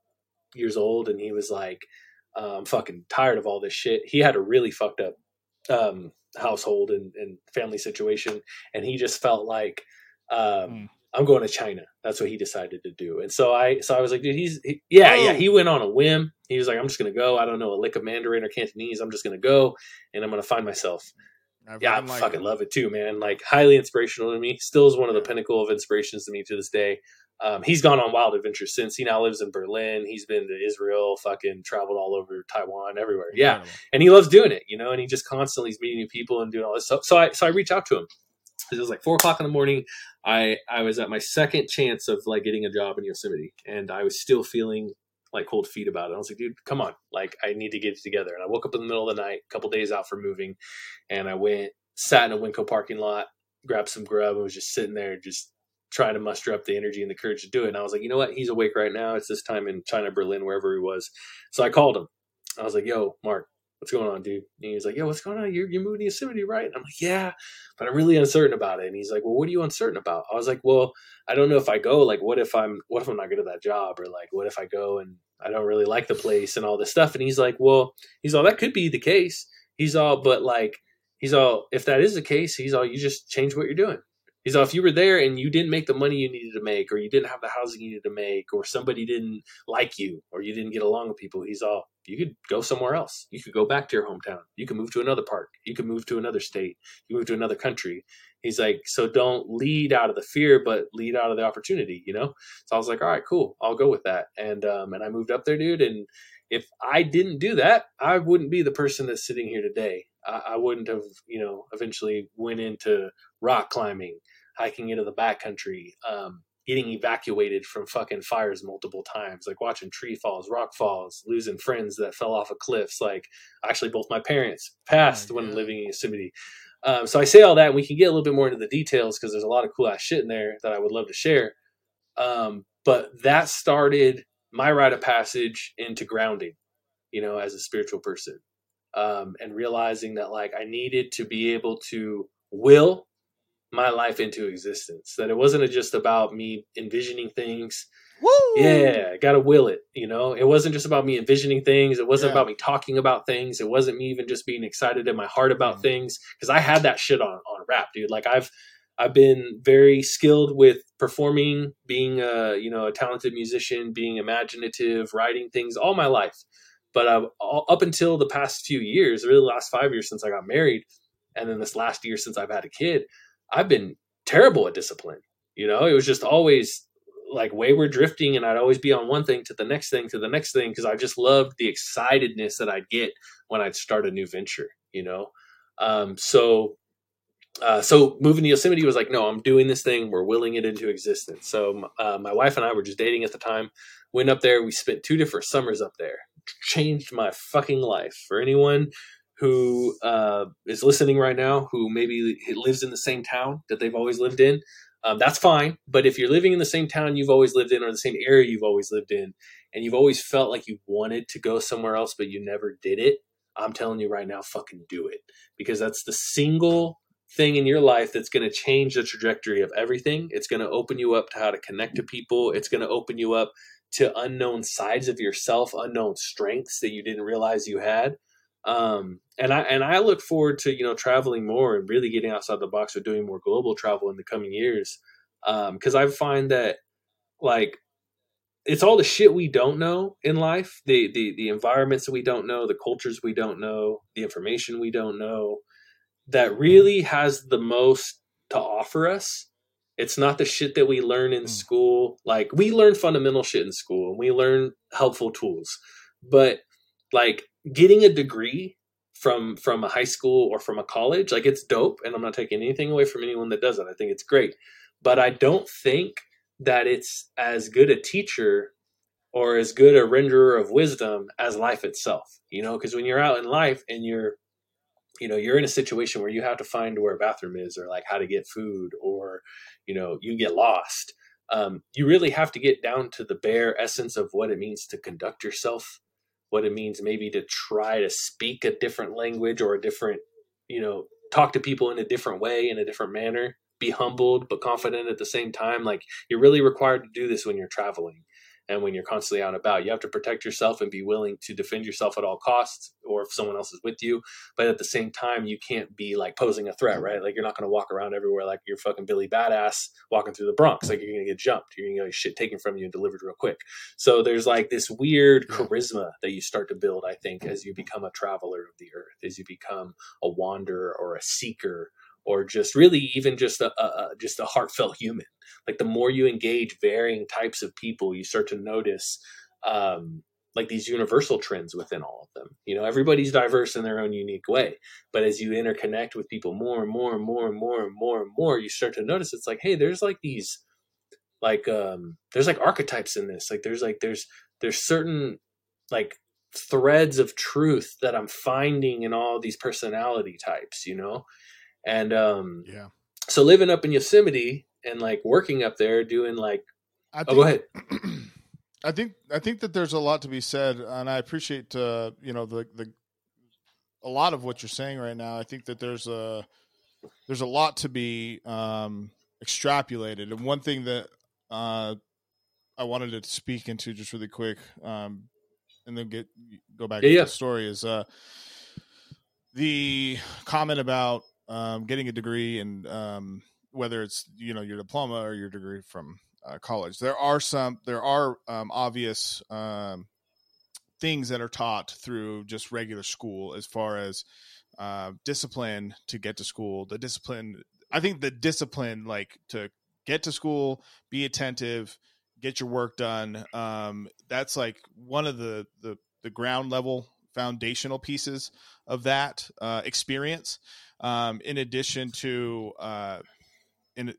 years old and he was like, um, fucking tired of all this shit. He had a really fucked up um, household and, and family situation. And he just felt like, um, Mm. I'm going to China. That's what he decided to do. And so I, so I was like, dude, he's, he, yeah, yeah. He went on a whim. He was like, I'm just going to go. I don't know a lick of Mandarin or Cantonese. I'm just going to go and I'm going to find myself. I Yeah, I like fucking it. love it too, man. Like highly inspirational to me. Still is one of the pinnacle of inspirations to me to this day. Um, he's gone on wild adventures since. He now lives in Berlin. He's been to Israel, fucking traveled all over Taiwan, everywhere. Yeah, Incredible. and he loves doing it, you know. And he just constantly is meeting new people and doing all this stuff. So I, so I reach out to him. It was like four o'clock in the morning. I I was at my second chance of like getting a job in Yosemite, and I was still feeling like cold feet about it. I was like, dude, come on, like I need to get it together. And I woke up in the middle of the night, a couple days out from moving, and I went sat in a Winco parking lot, grabbed some grub, and was just sitting there, just trying to muster up the energy and the courage to do it. And I was like, you know what? He's awake right now. It's this time in China, Berlin, wherever he was. So I called him. I was like, yo, Mark, what's going on, dude? And he was like, yo, what's going on? You're, you're moving to Yosemite, right? And I'm like, yeah, but I'm really uncertain about it. And he's like, well, what are you uncertain about? I was like, well, I don't know if I go, like, what if I'm, what if I'm not good at that job? Or like, what if I go and I don't really like the place and all this stuff? And he's like, well, he's all, that could be the case. He's all, but like, he's all, if that is the case, he's all, you just change what you're doing. He's all, if you were there and you didn't make the money you needed to make, or you didn't have the housing you needed to make, or somebody didn't like you, or you didn't get along with people, he's all, you could go somewhere else. You could go back to your hometown. You could move to another park. You could move to another state. You move to another country. He's like, so don't lead out of the fear, but lead out of the opportunity, you know? So I was like, all right, cool. I'll go with that. And, um, and I moved up there, dude. And if I didn't do that, I wouldn't be the person that's sitting here today. I, I wouldn't have, you know, eventually went into rock climbing, hiking into the backcountry, um, getting evacuated from fucking fires multiple times, like watching tree falls, rock falls, losing friends that fell off of cliffs. Like actually, both my parents passed Oh, when living in Yosemite. Um, so I say all that, and we can get a little bit more into the details because there's a lot of cool ass shit in there that I would love to share. Um, but that started my rite of passage into grounding, you know, as a spiritual person, um, and realizing that like I needed to be able to will my life into existence. That it wasn't just about me envisioning things. Woo! Yeah, got to will it. You know, it wasn't just about me envisioning things. It wasn't Yeah. about me talking about things. It wasn't me even just being excited in my heart about Mhm. things because I had that shit on on rap, dude. Like I've I've been very skilled with performing, being a you know a talented musician, being imaginative, writing things all my life. But I've, all, up until the past few years, really the last five years since I got married, and then this last year since I've had a kid, I've been terrible at discipline. You know, it was just always like wayward drifting, and I'd always be on one thing to the next thing to the next thing because I just loved the excitedness that I'd get when I'd start a new venture. You know, um, so uh, so moving to Yosemite was like, no, I'm doing this thing. We're willing it into existence. So uh, my wife and I were just dating at the time. Went up there. We spent two different summers up there. Changed my fucking life. For anyone who uh, is listening right now, who maybe lives in the same town that they've always lived in, um, that's fine. But if you're living in the same town you've always lived in, or the same area you've always lived in, and you've always felt like you wanted to go somewhere else but you never did it, I'm telling you right now, fucking do it because that's the single thing in your life that's going to change the trajectory of everything. It's going to open you up to how to connect to people. It's going to open you up to unknown sides of yourself, unknown strengths that you didn't realize you had. Um, and I and I look forward to you know traveling more and really getting outside the box or doing more global travel in the coming years. Because um, I find that like it's all the shit we don't know in life, the the the environments that we don't know, the cultures we don't know, the information we don't know, that really has the most to offer us. It's not the shit that we learn in mm. school. Like we learn fundamental shit in school and we learn helpful tools. But like getting a degree from from a high school or from a college, like it's dope and I'm not taking anything away from anyone that does it. I think it's great. But I don't think that it's as good a teacher or as good a renderer of wisdom as life itself. You know, because when you're out in life and you're you know you're in a situation where you have to find where a bathroom is or like how to get food or you know you get lost um, you really have to get down to the bare essence of what it means to conduct yourself what it means maybe to try to speak a different language or a different you know talk to people in a different way in a different manner be humbled but confident at the same time. Like you're really required to do this when you're traveling and when you're constantly out and about you have to protect yourself and be willing to defend yourself at all costs or if someone else is with you. But at the same time you can't be like posing a threat right? Like you're not going to walk around everywhere like you're fucking billy badass walking through the bronx. Like you're going to get jumped. You're going to get shit taken from you and delivered real quick. So there's like this weird charisma that you start to build i think as you become a traveler of the earth as you become a wanderer or a seeker or just really even just a, a, just a heartfelt human. Like the more you engage varying types of people you start to notice um, like these universal trends within all of them. You know everybody's diverse in their own unique way but as you interconnect with people more and more and more and more and more and more you start to notice it's like hey there's like these like um there's like archetypes in this. Like there's like there's there's certain like threads of truth that i'm finding in all these personality types you know and um, yeah. So living up in Yosemite and like working up there, doing like, I think, oh, go ahead. I think I think that there's a lot to be said, and I appreciate uh, you know the the a lot of what you're saying right now. I think that there's a there's a lot to be um, extrapolated, and one thing that uh, I wanted to speak into just really quick, um, and then get go back yeah, to yeah. the story is uh, the comment about um, getting a degree and um, whether it's you know your diploma or your degree from uh, college. There are some there are um, obvious um, things that are taught through just regular school as far as uh, discipline to get to school. The discipline, I think, the discipline like to get to school, be attentive, get your work done. Um, that's like one of the the the ground level foundational pieces of that uh, experience um, in addition to uh, in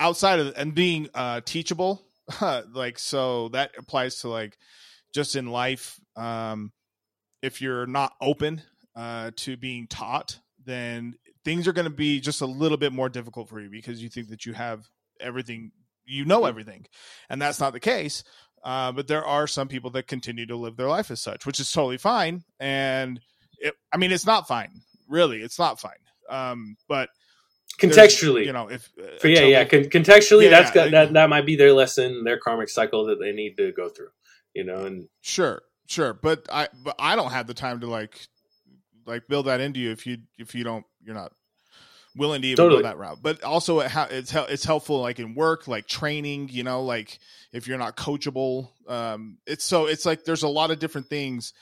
outside of and being uh, teachable like so that applies to like just in life um, if you're not open uh, to being taught then things are going to be just a little bit more difficult for you because you think that you have everything you know everything. And that's not the case uh, but there are some people that continue to live their life as such which is totally fine. And it, i mean it's not fine. Really it's not fine. Um, but contextually, you know, if uh, yeah, yeah, con- contextually, yeah, that's yeah, got, that that might be their lesson, their karmic cycle that they need to go through. You know, and sure, sure, but I but I don't have the time to like like build that into you if you if you don't you're not willing to even totally. go that route. But also, it ha- it's it's helpful like in work, like training. You know, like if you're not coachable, um, it's so it's like there's a lot of different things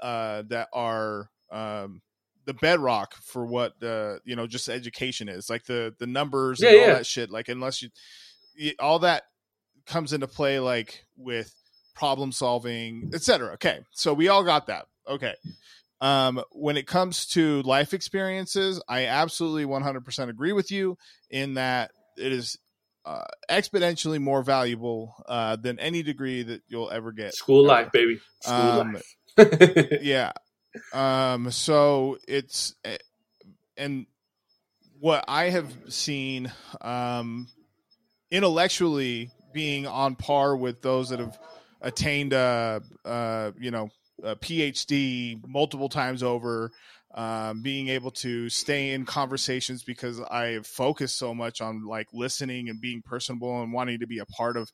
uh, that are um, the bedrock for what uh you know just education is like the the numbers yeah, and all yeah. that shit like unless you, you all that comes into play like with problem solving etc okay so we all got that okay um when it comes to life experiences i absolutely 100% agree with you in that it is uh, exponentially more valuable uh, than any degree that you'll ever get. School life, baby. School um, life. yeah, um, so it's eh, and what I have seen um, intellectually being on par with those that have attained a, a you know a PhD multiple times over. um, being able to stay in conversations because I focus so much on like listening and being personable and wanting to be a part of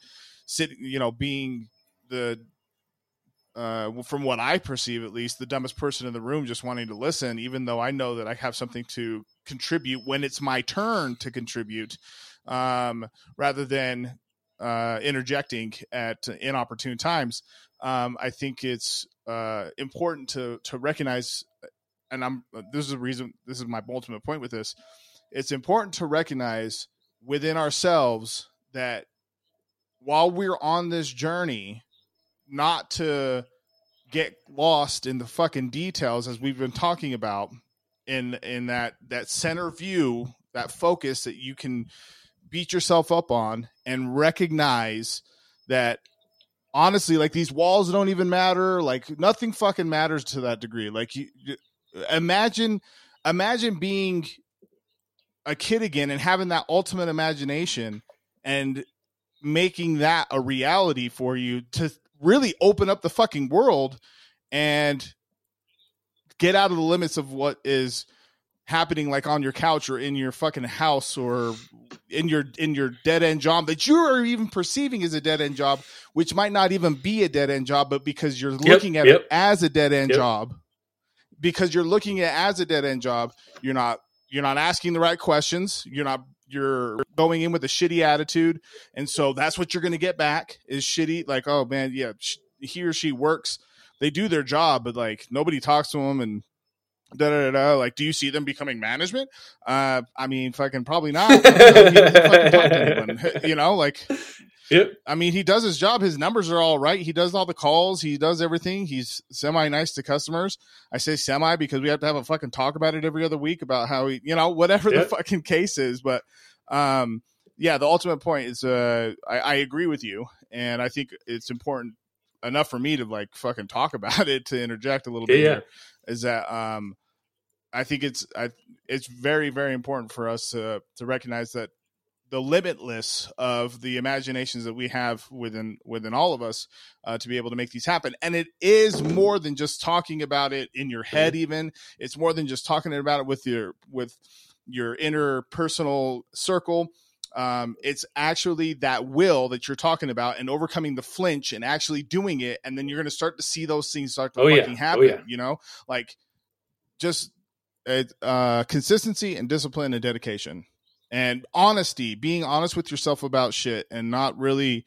sitting, you know, being the uh, from what I perceive at least, the dumbest person in the room just wanting to listen, even though I know that I have something to contribute when it's my turn to contribute, um, rather than uh, interjecting at inopportune times. Um, I think it's uh, important to to recognize, and I'm this is the reason. This is my ultimate point with this. It's important to recognize within ourselves that while we're on this journey, not to get lost in the fucking details as we've been talking about in in that that center view that focus that you can beat yourself up on and recognize that honestly like these walls don't even matter. Like nothing fucking matters to that degree. Like you, you imagine imagine being a kid again and having that ultimate imagination and making that a reality for you to really open up the fucking world and get out of the limits of what is happening like on your couch or in your fucking house or in your in your dead end job that you are even perceiving as a dead end job which might not even be a dead end job but because you're looking at yep. it as a dead end Yep. job because you're looking at it as a dead end job you're not you're not asking the right questions you're not you're going in with a shitty attitude and so that's what you're going to get back is shitty like oh man yeah sh- he or she works they do their job but like nobody talks to them and da da da like do you see them becoming management uh i mean fucking probably not You know, fucking you know like Yep. I mean, he does his job. His numbers are all right. He does all the calls. He does everything. He's semi nice to customers. I say semi because we have to have a fucking talk about it every other week about how he, you know, whatever the fucking case is. But, um, yeah, the ultimate point is, uh, I, I agree with you, and I think it's important enough for me to like fucking talk about it to interject a little bit yeah. here. Is that um, I think it's I, it's very very important for us to to recognize that the limitless of the imaginations that we have within within all of us uh, to be able to make these happen. And it is more than just talking about it in your head even. It's more than just talking about it with your with your inner personal circle. Um, it's actually that will that you're talking about and overcoming the flinch and actually doing it. And then you're going to start to see those things start to Oh, yeah. fucking Oh, happen yeah. you know? Like just uh, uh, consistency and discipline and dedication. And honesty being honest with yourself about shit and not really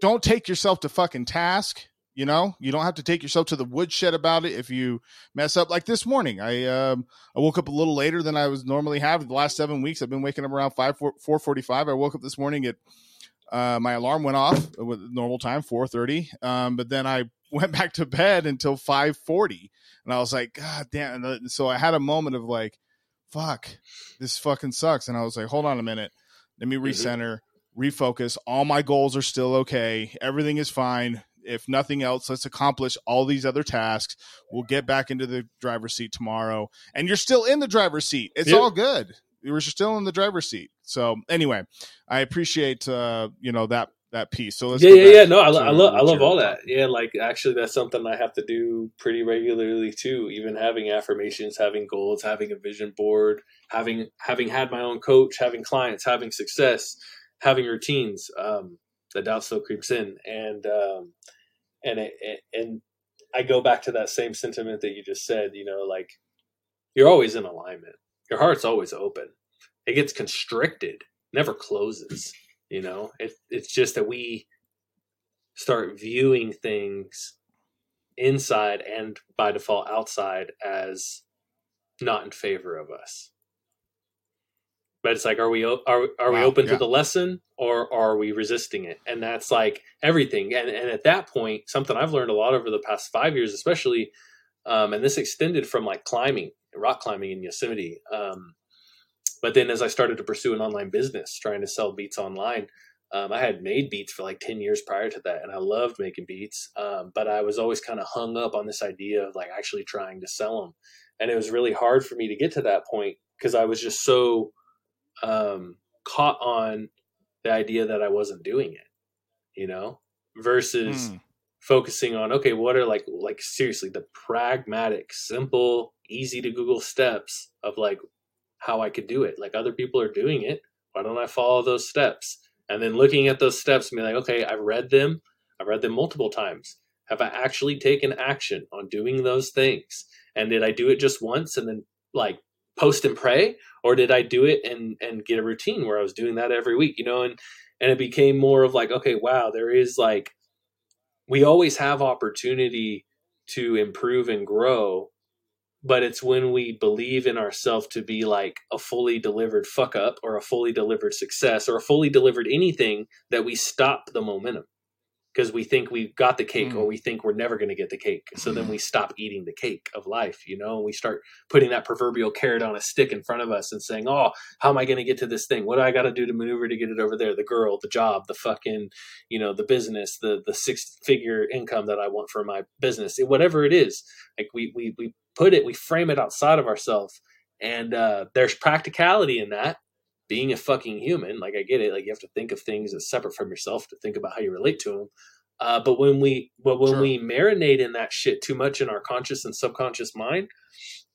don't take yourself to fucking task you know? You don't have to take yourself to the woodshed about it if you mess up. Like this morning i um i woke up a little later than i was normally have. The last seven weeks i've been waking up around 5 4 45 i woke up this morning at uh, my alarm went off with normal time 4.30 um, but then i went back to bed until 5.40 and i was like god damn and so i had a moment of like fuck this fucking sucks and i was like hold on a minute let me recenter refocus all my goals are still okay everything is fine if nothing else let's accomplish all these other tasks we'll get back into the driver's seat tomorrow and you're still in the driver's seat it's all good you're still in the driver's seat so anyway i appreciate uh you know that that piece so let's yeah, yeah, yeah. No, I, lo- I love, I love all that. Yeah, like actually, that's something I have to do pretty regularly too. Even having affirmations, having goals, having a vision board, having having had my own coach, having clients, having success, having routines. Um, the doubt still creeps in, and um, and it, it- and I go back to that same sentiment that you just said. You know, like you're always in alignment. Your heart's always open. It gets constricted, never closes. You know, it, it's just that we start viewing things inside and by default outside as not in favor of us. But it's like, are we are are we Wow, open yeah. to the lesson or are we resisting it? And that's like everything. And and at that point, something I've learned a lot over the past five years, especially, um, and this extended from like climbing, rock climbing in Yosemite. Um, but then as I started to pursue an online business, trying to sell beats online, um, I had made beats for like 10 years prior to that, and I loved making beats. Um, but I was always kind of hung up on this idea of like actually trying to sell them. And it was really hard for me to get to that point because I was just so um, caught on the idea that I wasn't doing it, you know, versus Mm. focusing on, okay, what are like, like seriously, the pragmatic, simple, easy to Google steps of like how I could do it. Like other people are doing it. Why don't I follow those steps? And then looking at those steps and be like, okay, I've read them. I've read them multiple times. Have I actually taken action on doing those things? And did I do it just once and then like post and pray? Or did I do it and and get a routine where I was doing that every week, you know? And and it became more of like, okay, wow, there is like we always have opportunity to improve and grow but it's when we believe in ourselves to be like a fully delivered fuck up or a fully delivered success or a fully delivered anything that we stop the momentum. Because we think we've got the cake mm. or we think we're never going to get the cake. So then we stop eating the cake of life you know we start putting that proverbial carrot on a stick in front of us and saying oh how am i going to get to this thing? What do i got to do to maneuver to get it over there? The girl the job the fucking you know the business the the six figure income that i want for my business. Whatever it is like we we we put it, we frame it outside of ourselves. And uh, there's practicality in that. Being a fucking human, like I get it, like you have to think of things as separate from yourself to think about how you relate to them. Uh, but when we, but when sure. we marinate in that shit too much in our conscious and subconscious mind,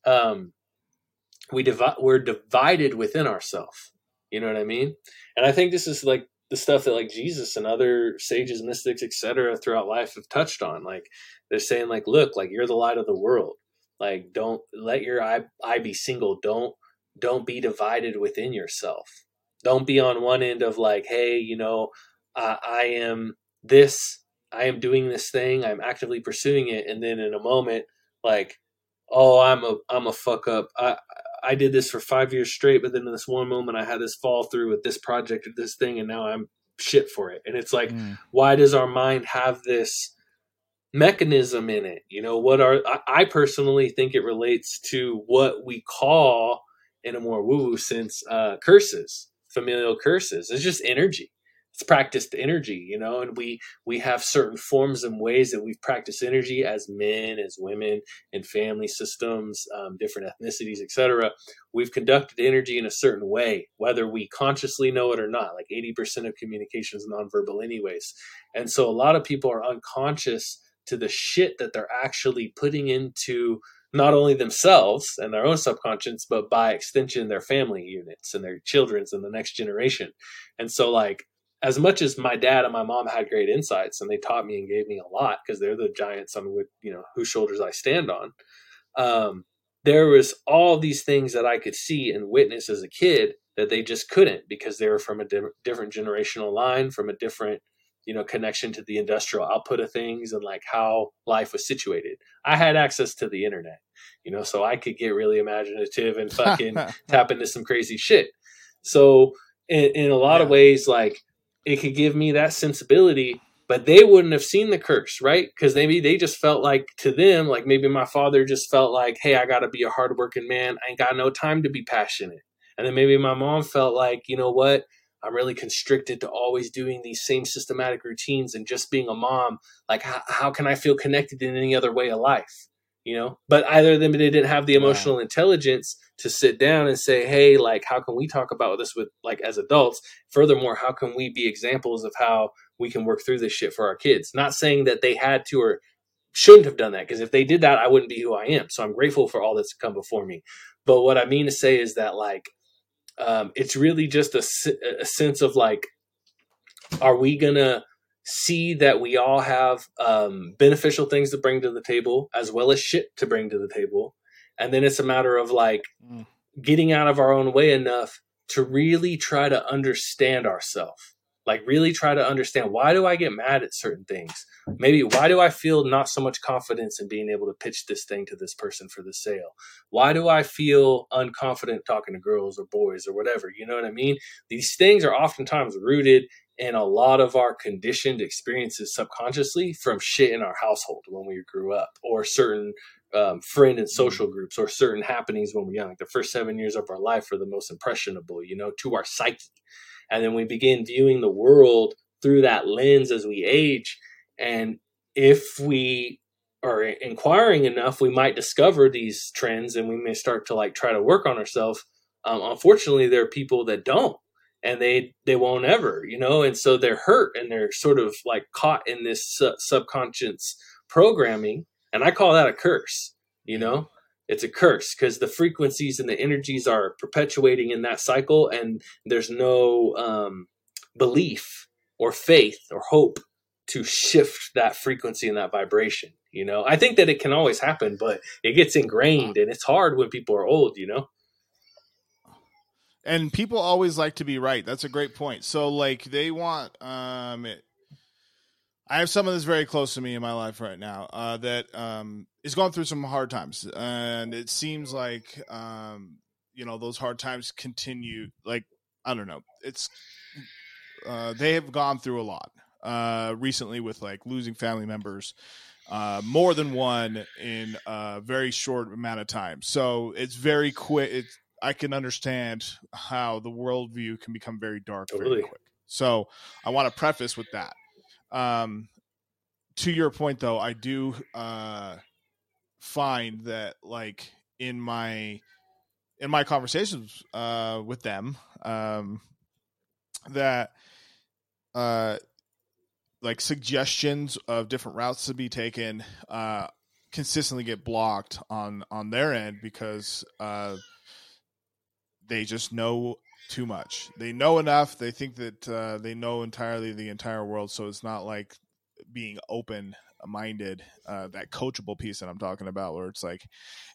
um, we divide, we're divided within ourselves. You know what I mean? And I think this is like the stuff that like Jesus and other sages, mystics, etc., throughout life have touched on. Like they're saying, like, look, like you're the light of the world. Like don't let your eye, eye be single. Don't don't be divided within yourself. Don't be on one end of like, hey, you know, uh, I am this, I am doing this thing, I'm actively pursuing it, and then in a moment, like, oh, I'm a I'm a fuck up. I I did this for five years straight, but then in this one moment, I had this fall through with this project or this thing, and now I'm shit for it. And it's like, mm. why does our mind have this? Mechanism in it. You know, what are I, personally think it relates to what we call in a more woo-woo sense uh, curses, familial curses. It's just energy. It's practiced energy, you know, and we we have certain forms and ways that we've practiced energy as men, as women, in family systems, um, different ethnicities, etc. We've conducted energy in a certain way, whether we consciously know it or not. Like eighty percent of communication is nonverbal, anyways, and so a lot of people are unconscious to the shit that they're actually putting into not only themselves and their own subconscious, but by extension, their family units and their children's and the next generation. And so, like, as much as my dad and my mom had great insights and they taught me and gave me a lot because they're the giants on which, you know, whose shoulders I stand on, um, there was all these things that I could see and witness as a kid that they just couldn't because they were from a di- different generational line, from a different you know connection to the industrial output of things and like how life was situated. I had access to the internet you know so i could get really imaginative and fucking tap into some crazy shit. So in, in a lot yeah. of ways like it could give me that sensibility but they wouldn't have seen the curse right? Because maybe they just felt like to them like maybe my father just felt like hey i gotta be a hardworking man. I ain't got no time to be passionate. And then maybe my mom felt like you know what I'm really constricted to always doing these same systematic routines and just being a mom. Like, how, how can I feel connected in any other way of life? You know, but either of them they didn't have the emotional intelligence to sit down and say, "Hey, like, how can we talk about this with like as adults? Furthermore, how can we be examples of how we can work through this shit for our kids?" Not saying that they had to or shouldn't have done that because if they did that, I wouldn't be who I am. So I'm grateful for all that's come before me. But what I mean to say is that like um, it's really just a, a sense of like, are we gonna see that we all have um, beneficial things to bring to the table as well as shit to bring to the table, and then it's a matter of like mm. getting out of our own way enough to really try to understand ourselves like really try to understand why do i get mad at certain things? Maybe why do i feel not so much confidence in being able to pitch this thing to this person for the sale? Why do i feel unconfident talking to girls or boys or whatever? You know what i mean? These things are oftentimes rooted in a lot of our conditioned experiences subconsciously from shit in our household when we grew up or certain um, friend and social groups or certain happenings when we're young. The first seven years of our life are the most impressionable, you know, to our psyche and then we begin viewing the world through that lens as we age. And if we are inquiring enough we might discover these trends and we may start to like try to work on ourselves. Um, unfortunately there are people that don't and they they won't ever you know? And so they're hurt and they're sort of like caught in this su- subconscious programming. And i call that a curse you know it's a curse because the frequencies and the energies are perpetuating in that cycle and there's no um, belief or faith or hope to shift that frequency and that vibration you know? I think that it can always happen but it gets ingrained and it's hard when people are old you know? And people always like to be right. That's a great point. So like they want um it, i have someone that's very close to me in my life right now uh that um is going through some hard times and it seems like um you know those hard times continue like i don't know it's uh they have gone through a lot uh recently with like losing family members uh, more than one in a very short amount of time. So it's very quick. It's I can understand how the worldview can become very dark very quick. So I want to preface with that. Um, to your point, though, I do uh, find that like in my in my conversations uh, with them um, that uh, like suggestions of different routes to be taken uh, consistently get blocked on on their end because uh, they just know too much. They know enough. They think that uh, they know entirely the entire world. So it's not like being open minded uh, that coachable piece that i'm talking about where it's like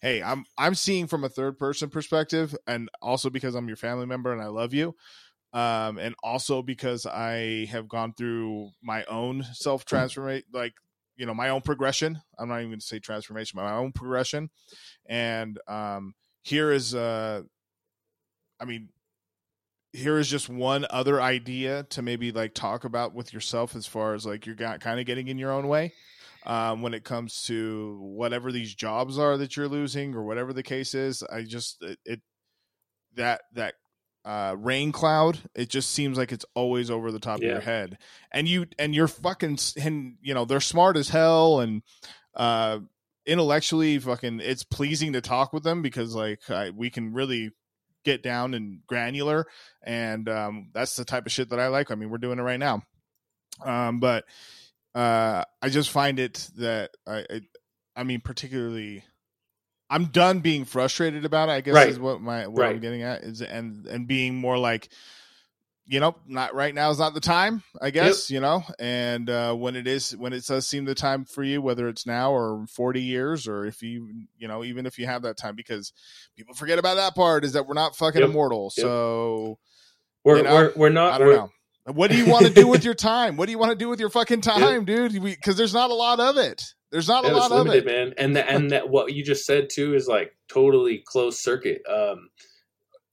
hey i'm i'm seeing from a third person perspective and also because i'm your family member and i love you um and also because i have gone through my own self transformation like you know my own progression i'm not even going to say transformation but my own progression and um here is uh i mean here is just one other idea to maybe like talk about with yourself as far as like you're kind of getting in your own way um, when it comes to whatever these jobs are that you're losing or whatever the case is. I just it, it that that uh, rain cloud. It just seems like it's always over the top of your head, and you and you're fucking and you know they're smart as hell and uh intellectually fucking it's pleasing to talk with them because like I, we can really get down and granular and um that's the type of shit that I like. I mean, we're doing it right now. Um but uh I just find it that I I, I mean particularly I'm done being frustrated about it, I guess Right. is what my what I'm getting at is and and being more like you know, not right now is not the time, I guess, you know. And uh, when it is, when it does seem the time for you, whether it's now or forty years, or if you, you know, even if you have that time, because people forget about that part is that we're not fucking Yep. immortal. Yep. So we're You know, we're, we're I don't we're, know. What do you want to do with your time? What do you want to do with your fucking time, dude? Because there's not a lot of it. There's not Yeah, a lot of it. man. And the, and that what you just said too is like totally closed circuit. Um,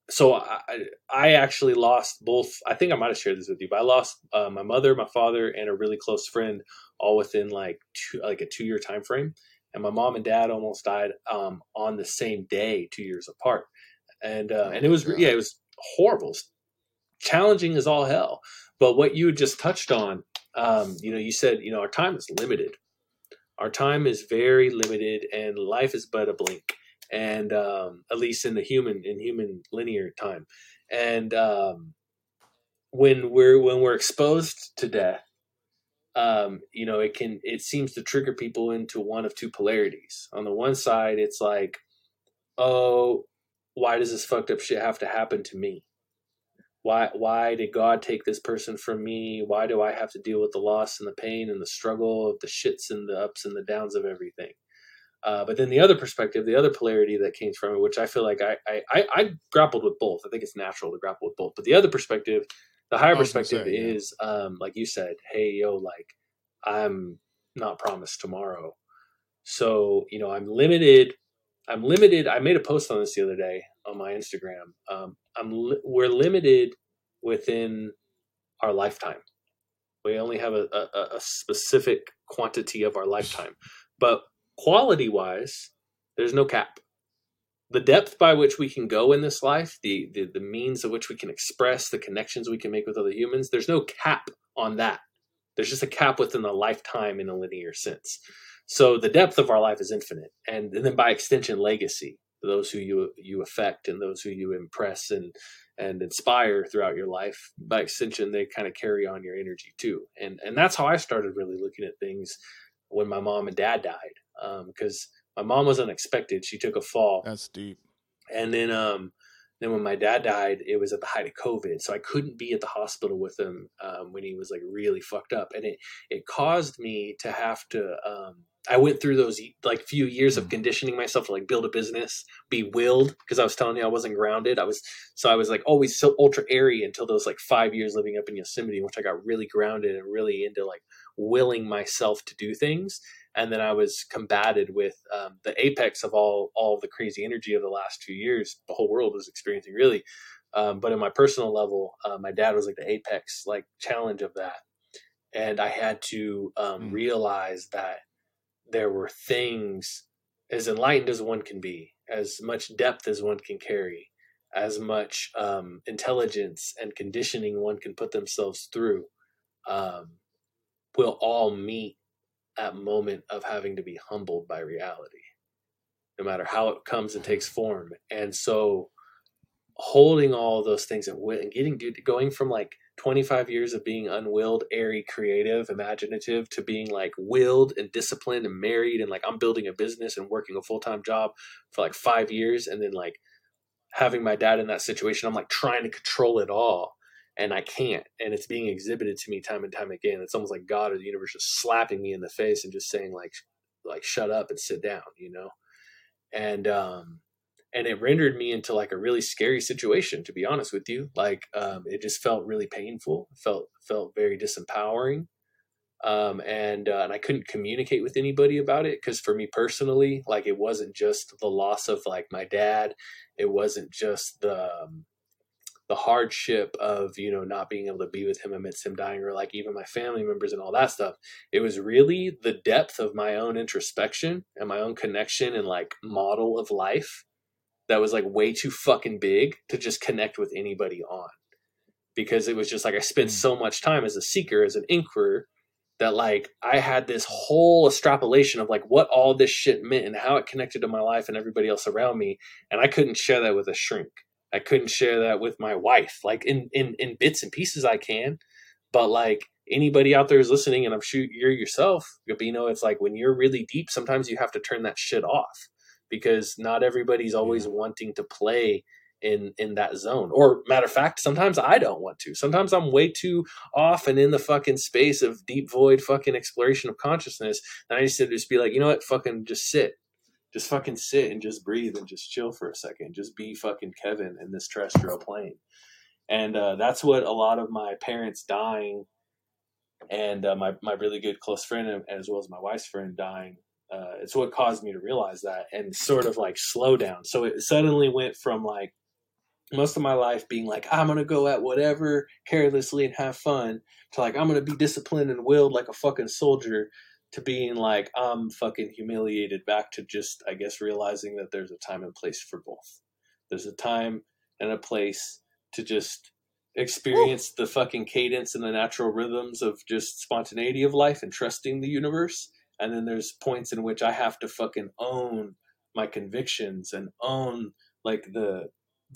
so I, I- actually lost both. I think I might have shared this with you, but I lost uh, my mother, my father, and a really close friend all within like two, like a two year time frame. And my mom and dad almost died um, on the same day, two years apart. And uh, and it was yeah, it was horrible, challenging as all hell. But what you just touched on, um, you know, you said you know our time is limited our time is very limited and life is but a blink and um, at least in the human in human linear time. And um, when we're when we're exposed to death um, you know it can it seems to trigger people into one of two polarities. On the one side it's like oh why does this fucked up shit have to happen to me? Why why did god take this person from me? Why do i have to deal with the loss and the pain and the struggle of the shits and the ups and the downs of everything uh, but then the other perspective the other polarity that came from it which i feel like I, I i i grappled with both. I think it's natural to grapple with both. But the other perspective the higher I was gonna perspective say, yeah. is um like you said hey yo like i'm not promised tomorrow. So you know i'm limited i'm limited i made a post on this the other day on my instagram. Um i'm li- we're limited within our lifetime. We only have a, a, a specific quantity of our lifetime. But quality wise there's no cap. The depth by which we can go in this life the, the the means of which we can express the connections we can make with other humans there's no cap on that. There's just a cap within the lifetime in a linear sense. So the depth of our life is infinite and, and then by extension legacy those who you you affect and those who you impress and and inspire throughout your life by extension they kind of carry on your energy too. And and that's how i started really looking at things when my mom and dad died because My mom was unexpected. She took a fall. That's deep. And then um then when my dad died, it was at the height of COVID, so I couldn't be at the hospital with him um, when he was like really fucked up, and it it caused me to have to. Um, I went through those like few years of Mm. conditioning myself to like build a business, be willed because I was telling you I wasn't grounded. I was so I was like always so ultra airy until those like five years living up in Yosemite, in which I got really grounded and really into like willing myself to do things and then I was combated with um, the apex of all all the crazy energy of the last two years. The whole world was experiencing really, um, but in my personal level, uh, my dad was like the apex like challenge of that, and I had to um, Mm. realize that there were things as enlightened as one can be, as much depth as one can carry, as much um, intelligence and conditioning one can put themselves through, um, will all meet that moment of having to be humbled by reality, no matter how it comes and takes form. And so, holding all those things and getting going from like 25 years of being unwilled, airy, creative, imaginative to being like willed and disciplined and married and like I'm building a business and working a full time job for like five years and then like having my dad in that situation, I'm like trying to control it all and I can't. And it's being exhibited to me time and time again. It's almost like God or the universe just slapping me in the face and just saying like, like shut up and sit down, you know. And um, and it rendered me into like a really scary situation, to be honest with you. Like um, it just felt really painful. felt felt very disempowering. Um, and uh, and I couldn't communicate with anybody about it because for me personally, like it wasn't just the loss of like my dad, it wasn't just the um, the hardship of you know not being able to be with him amidst him dying or like even my family members and all that stuff it was really the depth of my own introspection and my own connection and like model of life that was like way too fucking big to just connect with anybody on because it was just like i spent Mm. so much time as a seeker as an inquirer that like i had this whole extrapolation of like what all this shit meant and how it connected to my life and everybody else around me and i couldn't share that with a shrink I couldn't share that with my wife. Like in in in bits and pieces, I can, but like anybody out there is listening, and I'm sure you're yourself. But you know, it's like when you're really deep, sometimes you have to turn that shit off because not everybody's always wanting to play in in that zone. Or matter of fact, sometimes I don't want to. Sometimes I'm way too off and in the fucking space of deep void fucking exploration of consciousness. And I used to just be like, you know what, fucking just sit just fucking sit and just breathe and just chill for a second. Just be fucking Kevin in this terrestrial plane. And uh, that's what a lot of my parents dying and uh, my, my really good close friend, as well as my wife's friend dying, uh, it's what caused me to realize that and sort of like slow down. So it suddenly went from like most of my life being like, I'm going to go at whatever carelessly and have fun to like, I'm going to be disciplined and willed like a fucking soldier to being like I'm fucking humiliated back to just I guess realizing that there's a time and place for both. There's a time and a place to just experience the fucking cadence and the natural rhythms of just spontaneity of life and trusting the universe. And then there's points in which I have to fucking own my convictions and own like the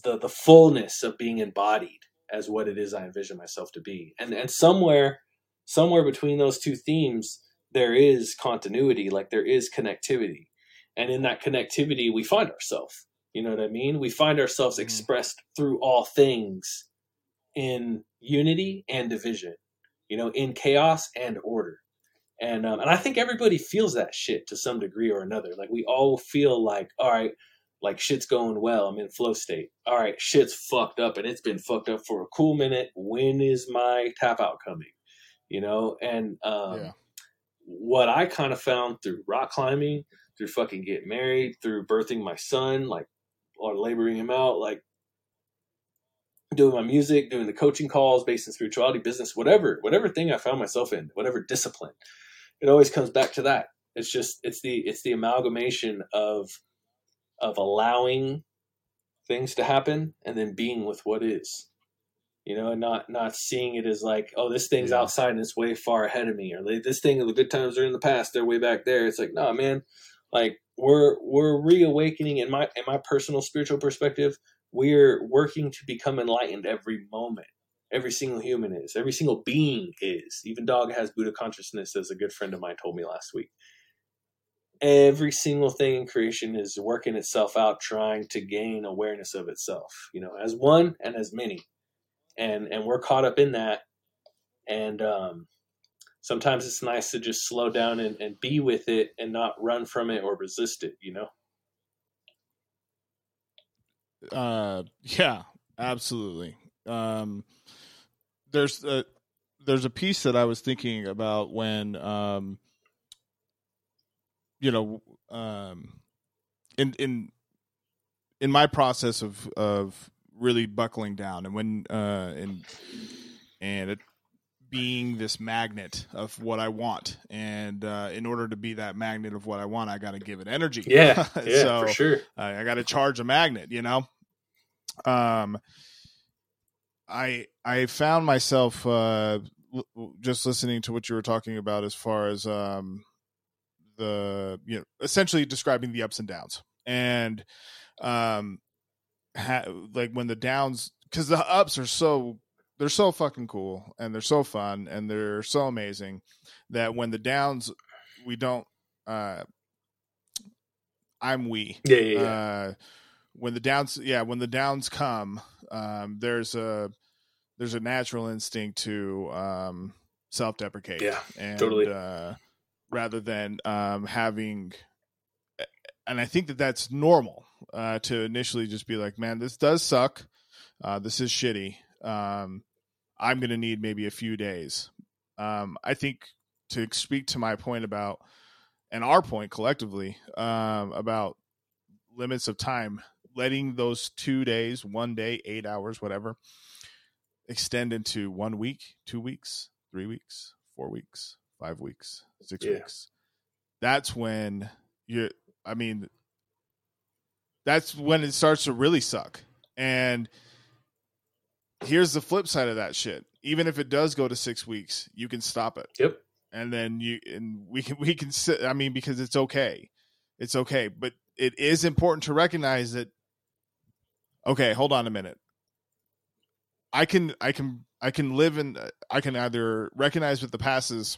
the the fullness of being embodied as what it is I envision myself to be. And and somewhere somewhere between those two themes there is continuity, like there is connectivity. And in that connectivity, we find ourselves. You know what I mean? We find ourselves Mhm. expressed through all things in unity and division, you know, in chaos and order. And um, and I think everybody feels that shit to some degree or another. Like we all feel like, all right, like shit's going well. I'm in flow state. All right, shit's fucked up and it's been fucked up for a cool minute. When is my tap out coming? You know, and um, Yeah. What I kind of found through rock climbing, through fucking getting married, through birthing my son, like or laboring him out, like doing my music, doing the coaching calls based in spirituality, business, whatever, whatever thing I found myself in, whatever discipline, it always comes back to that. It's just it's the it's the amalgamation of of allowing things to happen and then being with what is you know, and not not seeing it as like, oh, this thing's Yeah. outside and it's way far ahead of me, or like, this thing, the good times are in the past, they're way back there. It's like, no, man, like we're we're reawakening in my in my personal spiritual perspective. We're working to become enlightened every moment. Every single human is. Every single being is. Even dog has Buddha consciousness, as a good friend of mine told me last week. every single thing in creation is working itself out, trying to gain awareness of itself, you know, as one and as many. And and we're caught up in that. And um sometimes it's nice to just slow down and, and be with it and not run from it or resist it, you know? Uh yeah, absolutely. Um there's a there's a piece that I was thinking about when um you know um in in in my process of of really buckling down and when uh and and it being this magnet of what I want and uh in order to be that magnet of what I want I got to give it energy Yeah, yeah, so for sure. I, I got to charge a magnet, you know. Um, I I found myself uh, l- just listening to what you were talking about as far as um, the you know essentially describing the ups and downs and um, ha- like when the downs because the ups are so they're so fucking cool and they're so fun and they're so amazing that when the downs we don't uh I'm we Yeah, yeah, yeah. uh, when the downs yeah when the downs come um, there's a there's a natural instinct to um, self-deprecate Yeah, and totally. uh, rather than um, having and i think that that's normal uh, to initially just be like man this does suck. Uh, this is shitty. Um, i'm gonna need maybe a few days. Um, i think to speak to my point about and our point collectively um, about limits of time letting those two days one day eight hours whatever extend into one week two weeks three weeks four weeks five weeks six Yeah. weeks. That's when you're, i mean that's when it starts to really suck. And here's the flip side of that shit. Even if it does go to six weeks you can stop it. Yep. and then you and we can we can sit i mean because it's okay. It's okay. But it is important to recognize that okay hold on a minute. I can i can i can live in i can either recognize what the passes.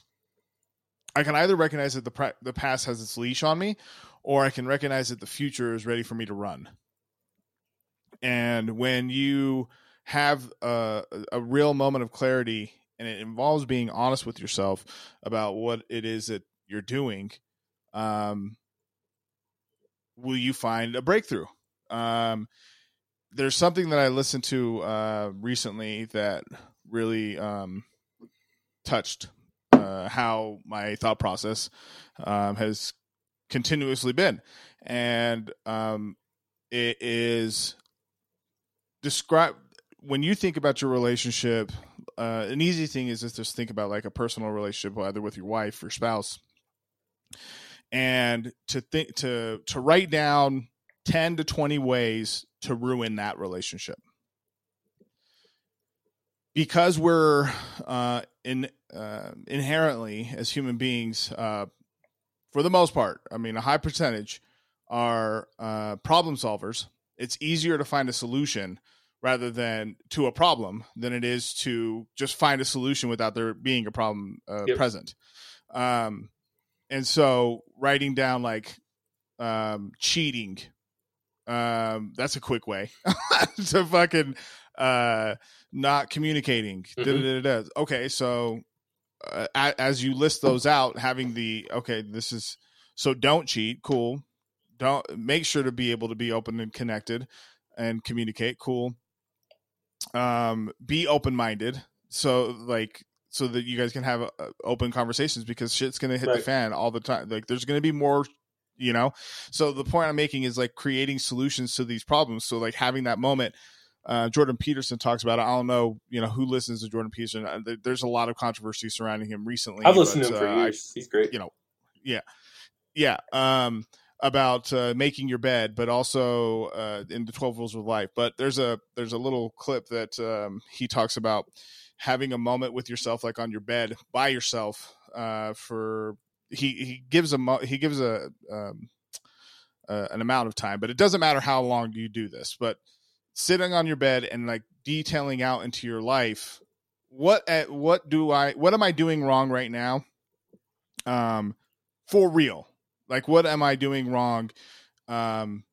i can either recognize that the the past has its leash on me or i can recognize that the future is ready for me to run. And when you have a, a real moment of clarity and it involves being honest with yourself about what it is that you're doing um, will you find a breakthrough? Um, there's something that i listened to uh, recently that really um, touched uh, how my thought process um, has continuously been. And um, it is describe when you think about your relationship uh, an easy thing is just to think about like a personal relationship either with your wife or spouse. And to think to to write down 10 to 20 ways to ruin that relationship. Because we're uh, in uh, inherently as human beings uh, for the most part i mean a high percentage are uh, problem solvers it's easier to find a solution rather than to a problem than it is to just find a solution without there being a problem uh, Yep. present. Um, and so writing down like um, cheating, um, that's a quick way to fucking uh, not communicating. Mhm. Okay, so uh, as you list those out, having the okay, this is so don't cheat. Cool. Don't make sure to be able to be open and connected and communicate. Cool um be open-minded so like so that you guys can have uh, open conversations because shit's gonna hit the fan all the time like there's gonna be more you know so the point i'm making is like creating solutions to these problems so like having that moment uh, Jordan Peterson talks about it. I don't know, you know, who listens to Jordan Peterson. Uh, there- There's a lot of controversy surrounding him recently. I've listened to him for uh, I- years. He's great. you know, yeah, yeah, um, about uh, making your bed, but also uh, in the Twelve Rules of Life. But there's a there's a little clip that um, he talks about having a moment with yourself, like on your bed by yourself. Uh, for he he gives a mo- he gives a um, uh, an amount of time, but it doesn't matter how long you do this. But sitting on your bed and like detailing out into your life what at what do I what am I doing wrong right now? Um for real. Like, what am I doing wrong? Um,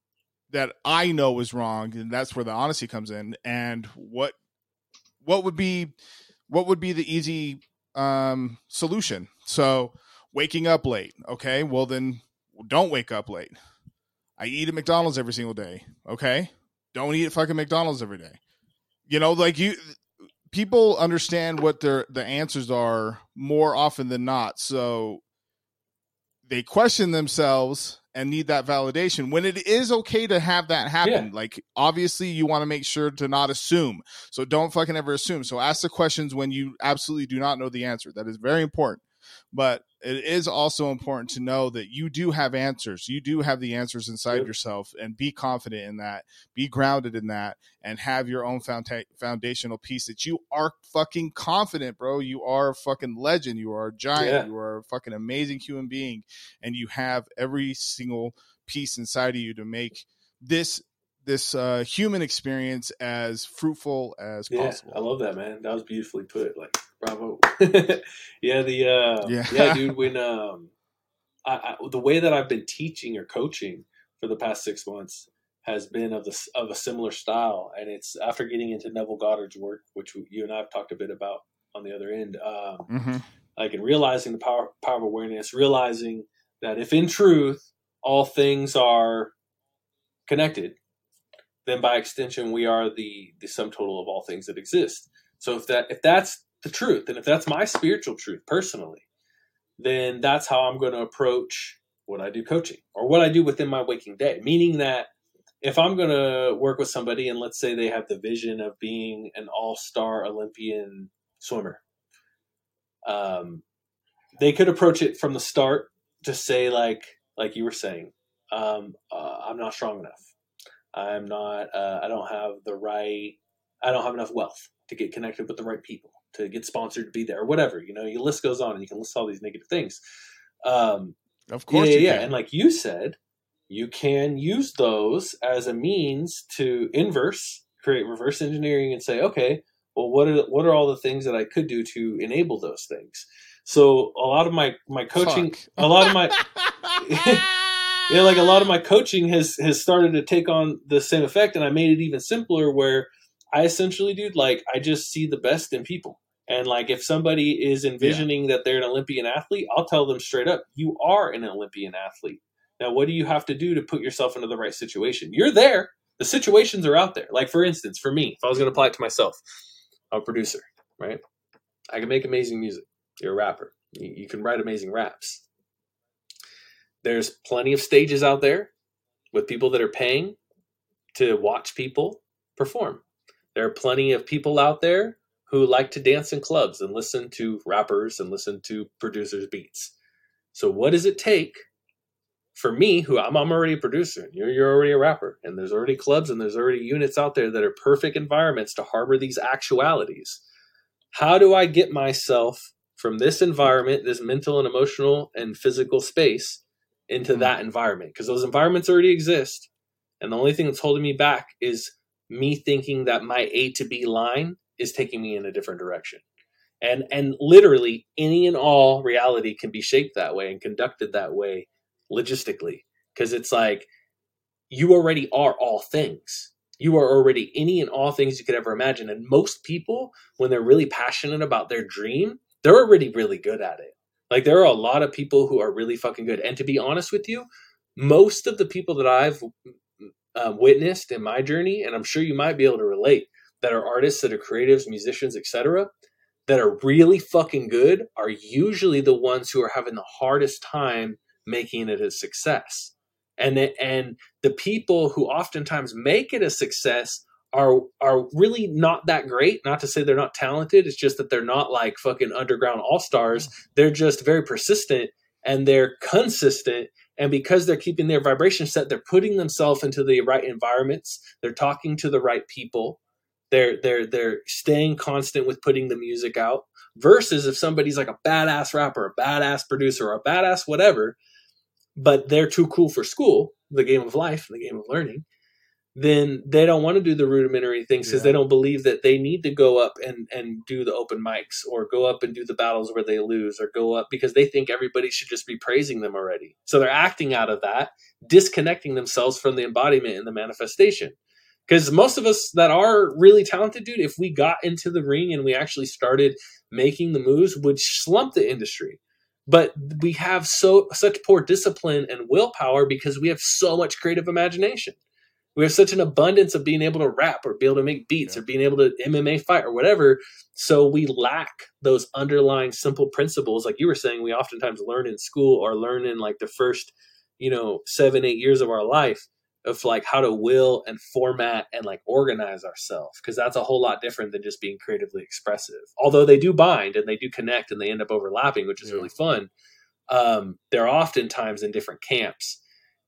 that I know is wrong, and that's where the honesty comes in. And what what would be what would be the easy um, solution? So waking up late. Okay, well then don't wake up late. I eat at McDonald's every single day. Okay, don't eat at fucking McDonald's every day. You know, like you people understand what their the answers are more often than not. So they question themselves and need that validation when it is okay to have that happen. Yeah. Like obviously you want to make sure to not assume. So don't fucking ever assume. So ask the questions when you absolutely do not know the answer. That is very important. But it is also important to know that you do have answers. You do have the answers inside Yep. yourself and be confident in that. Be grounded in that and have your own founda- foundational piece that you are fucking confident, bro. You are a fucking legend. You are a giant. Yeah. You are a fucking amazing human being and you have every single piece inside of you to make this this uh human experience as fruitful as Yeah, possible. I love that, man. That was beautifully put. Like, bravo. yeah, the uh, Yeah. yeah. dude. When um, I, I, the way that I've been teaching or coaching for the past six months has been of this of a similar style, and it's after getting into Neville Goddard's work, which you and I have talked a bit about on the other end. Um, hmm like in realizing the power power of awareness, realizing that if in truth all things are connected, then by extension we are the the sum total of all things that exist. So if that if that's the truth, and if that's my spiritual truth personally, then that's how I'm going to approach what I do coaching or what I do within my waking day. Meaning that if I'm going to work with somebody and let's say they have the vision of being an all-star Olympian swimmer, um, they could approach it from the start to say like like you were saying, um, uh, I'm not strong enough. I'm not. Uh, I don't have the right. I don't have enough wealth to get connected with the right people to get sponsored to be there or whatever. You know, your list goes on, and you can list all these negative things. Um, Of course yeah, yeah, can. and like you said, you can use those as a means to inverse, create reverse engineering, and say, okay, well, what are what are all the things that I could do to enable those things? So a lot of my my coaching, a lot of my yeah, like a lot of my coaching has has started to take on the same effect, and I made it even simpler. Where I essentially, dude, like I just see the best in people, and like if somebody is envisioning that they're an Olympian athlete, I'll tell them straight up, you are an Olympian athlete. Now, what do you have to do to put yourself into the right situation? You're there. The situations are out there. Like for instance, for me, if I was going to apply it to myself, I'm a producer, right? I can make amazing music. You're a rapper. You, you can write amazing raps there's plenty of stages out there with people that are paying to watch people perform. There are plenty of people out there who like to dance in clubs and listen to rappers and listen to producers' beats. So, what does it take for me, who I'm, I'm already a producer, and you're, you're already a rapper, and there's already clubs and there's already units out there that are perfect environments to harbor these actualities? How do I get myself from this environment, this mental and emotional and physical space, into Mm. that environment because those environments already exist and the only thing that's holding me back is me thinking that my a to b line is taking me in a different direction. And and literally any and all reality can be shaped that way and conducted that way logistically. Because it's like you already are all things. You are already any and all things you could ever imagine. And most people when they're really passionate about their dream they're already really good at it. Like there are a lot of people who are really fucking good. And to be honest with you, most of the people that I've uh, witnessed in my journey, and I'm sure you might be able to relate, that are artists, that are creatives, musicians, etc., that are really fucking good, are usually the ones who are having the hardest time making it a success. And the, and the people who oftentimes make it a success are are really not that great. Not to say they're not talented. It's just that they're not like fucking underground all stars mm-hmm. they're just very persistent and they're consistent and because they're keeping their vibration set they're putting themselves into the right environments they're talking to the right people they're they're they're staying constant with putting the music out versus if somebody's like a badass rapper a badass producer or a badass whatever but they're too cool for school the game of life the game of learning then they don't want to do the rudimentary things because Yeah. they don't believe that they need to go up and, and do the open mics or go up and do the battles where they lose or go up because they think everybody should just be praising them already. So they're acting out of that, disconnecting themselves from the embodiment and the manifestation. Because most of us that are really talented, dude, if we got into the ring and we actually started making the moves, would slump the industry. But we have so such poor discipline and willpower because we have so much creative imagination we have such an abundance of being able to rap or be able to make beats Yeah. or being able to MMA fight or whatever. So we lack those underlying simple principles, like you were saying, we oftentimes learn in school or learn in like the first, you know, seven, eight years of our life of like how to will and format and like organize ourselves. Cause that's a whole lot different than just being creatively expressive. Although they do bind and they do connect and they end up overlapping, which is Yeah. really fun. Um, they're oftentimes in different camps.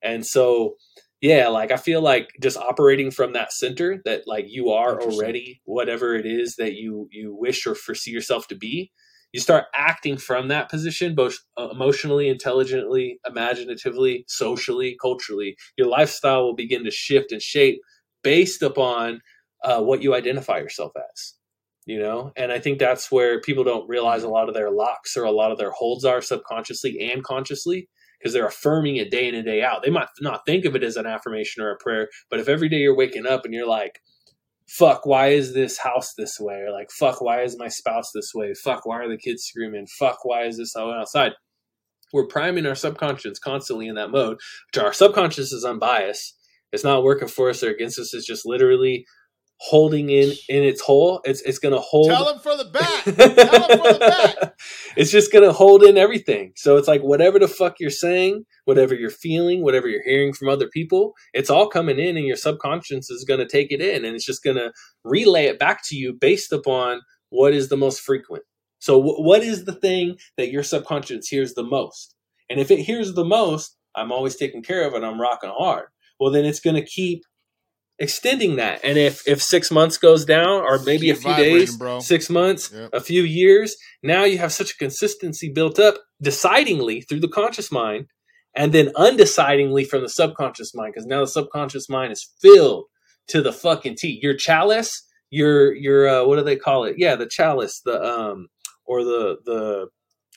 And so yeah like i feel like just operating from that center that like you are already whatever it is that you you wish or foresee yourself to be you start acting from that position both uh, emotionally intelligently imaginatively socially culturally your lifestyle will begin to shift and shape based upon uh, what you identify yourself as you know and i think that's where people don't realize a lot of their locks or a lot of their holds are subconsciously and consciously because they're affirming it day in and day out. They might not think of it as an affirmation or a prayer, but if every day you're waking up and you're like, fuck, why is this house this way? Or like, fuck, why is my spouse this way? Fuck, why are the kids screaming? Fuck, why is this all outside? We're priming our subconscious constantly in that mode, which our subconscious is unbiased. It's not working for us or against us. It's just literally holding in in its hole. It's it's gonna hold Tell him for the back. Tell him for the back. it's just gonna hold in everything. So it's like whatever the fuck you're saying, whatever you're feeling, whatever you're hearing from other people, it's all coming in, and your subconscious is gonna take it in, and it's just gonna relay it back to you based upon what is the most frequent. So wh- what is the thing that your subconscious hears the most? And if it hears the most, I'm always taking care of it. I'm rocking hard. Well, then it's gonna keep extending that. And if if six months goes down, or maybe a few days, bro. six months, Yep. a few years, now you have such a consistency built up decidingly through the conscious mind and then undecidingly from the subconscious mind because now the subconscious mind is filled to the fucking T. Your chalice, your your uh, what do they call it? Yeah, the chalice, the um or the the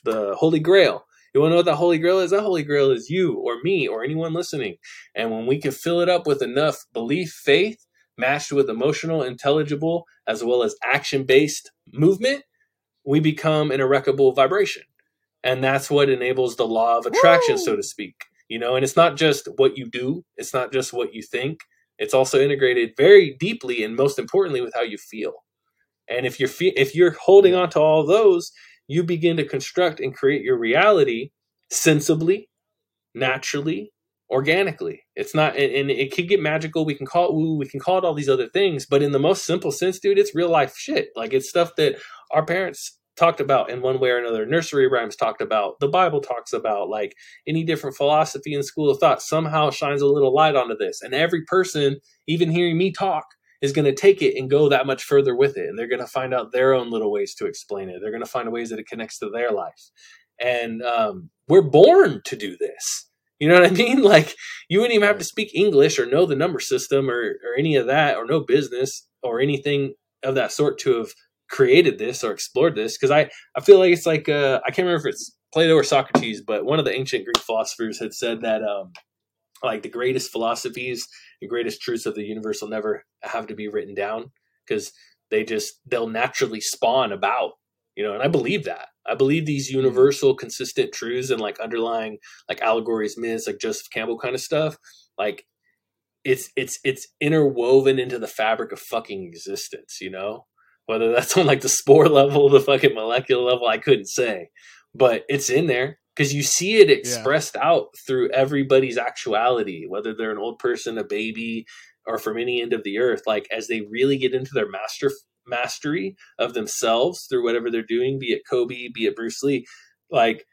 the holy grail. You want to know what that holy grail is? That holy grail is you or me or anyone listening. And when we can fill it up with enough belief, faith, matched with emotional, intelligible, as well as action based movement, we become an irreparable vibration. And that's what enables the law of attraction, so to speak. You know, and it's not just what you do, it's not just what you think, it's also integrated very deeply and most importantly with how you feel. And if you're fe- if you're holding on to all those, you begin to construct and create your reality sensibly, naturally, organically. It's not, and, it could get magical. We can call it woo, we can call it all these other things, but in the most simple sense, dude, it's real life shit. Like it's stuff that our parents talked about in one way or another. Nursery rhymes talked about. The Bible talks about. Like any different philosophy and school of thought somehow shines a little light onto this. And every person, even hearing me talk, is going to take it and go that much further with it. And they're going to find out their own little ways to explain it. They're going to find ways that it connects to their life. And um, we're born to do this. You know what I mean? Like you wouldn't even have to speak English or know the number system or, or any of that or know business or anything of that sort to have created this or explored this. Cause I, I feel like it's like, uh, I can't remember if it's Plato or Socrates, but one of the ancient Greek philosophers had said that, um, like the greatest philosophies and greatest truths of the universe will never have to be written down because they just they'll naturally spawn about you know and i believe that. I believe these hmm. universal consistent truths and like underlying like allegories myths like joseph campbell kind of stuff like it's it's it's interwoven into the fabric of fucking existence you know? Whether that's on like the spore level the fucking molecular level i couldn't say but it's in there because you see it expressed out through everybody's actuality whether they're an old person a baby or from any end of the earth like as they really get into their master mastery of themselves through whatever they're doing be it kobe be it bruce lee like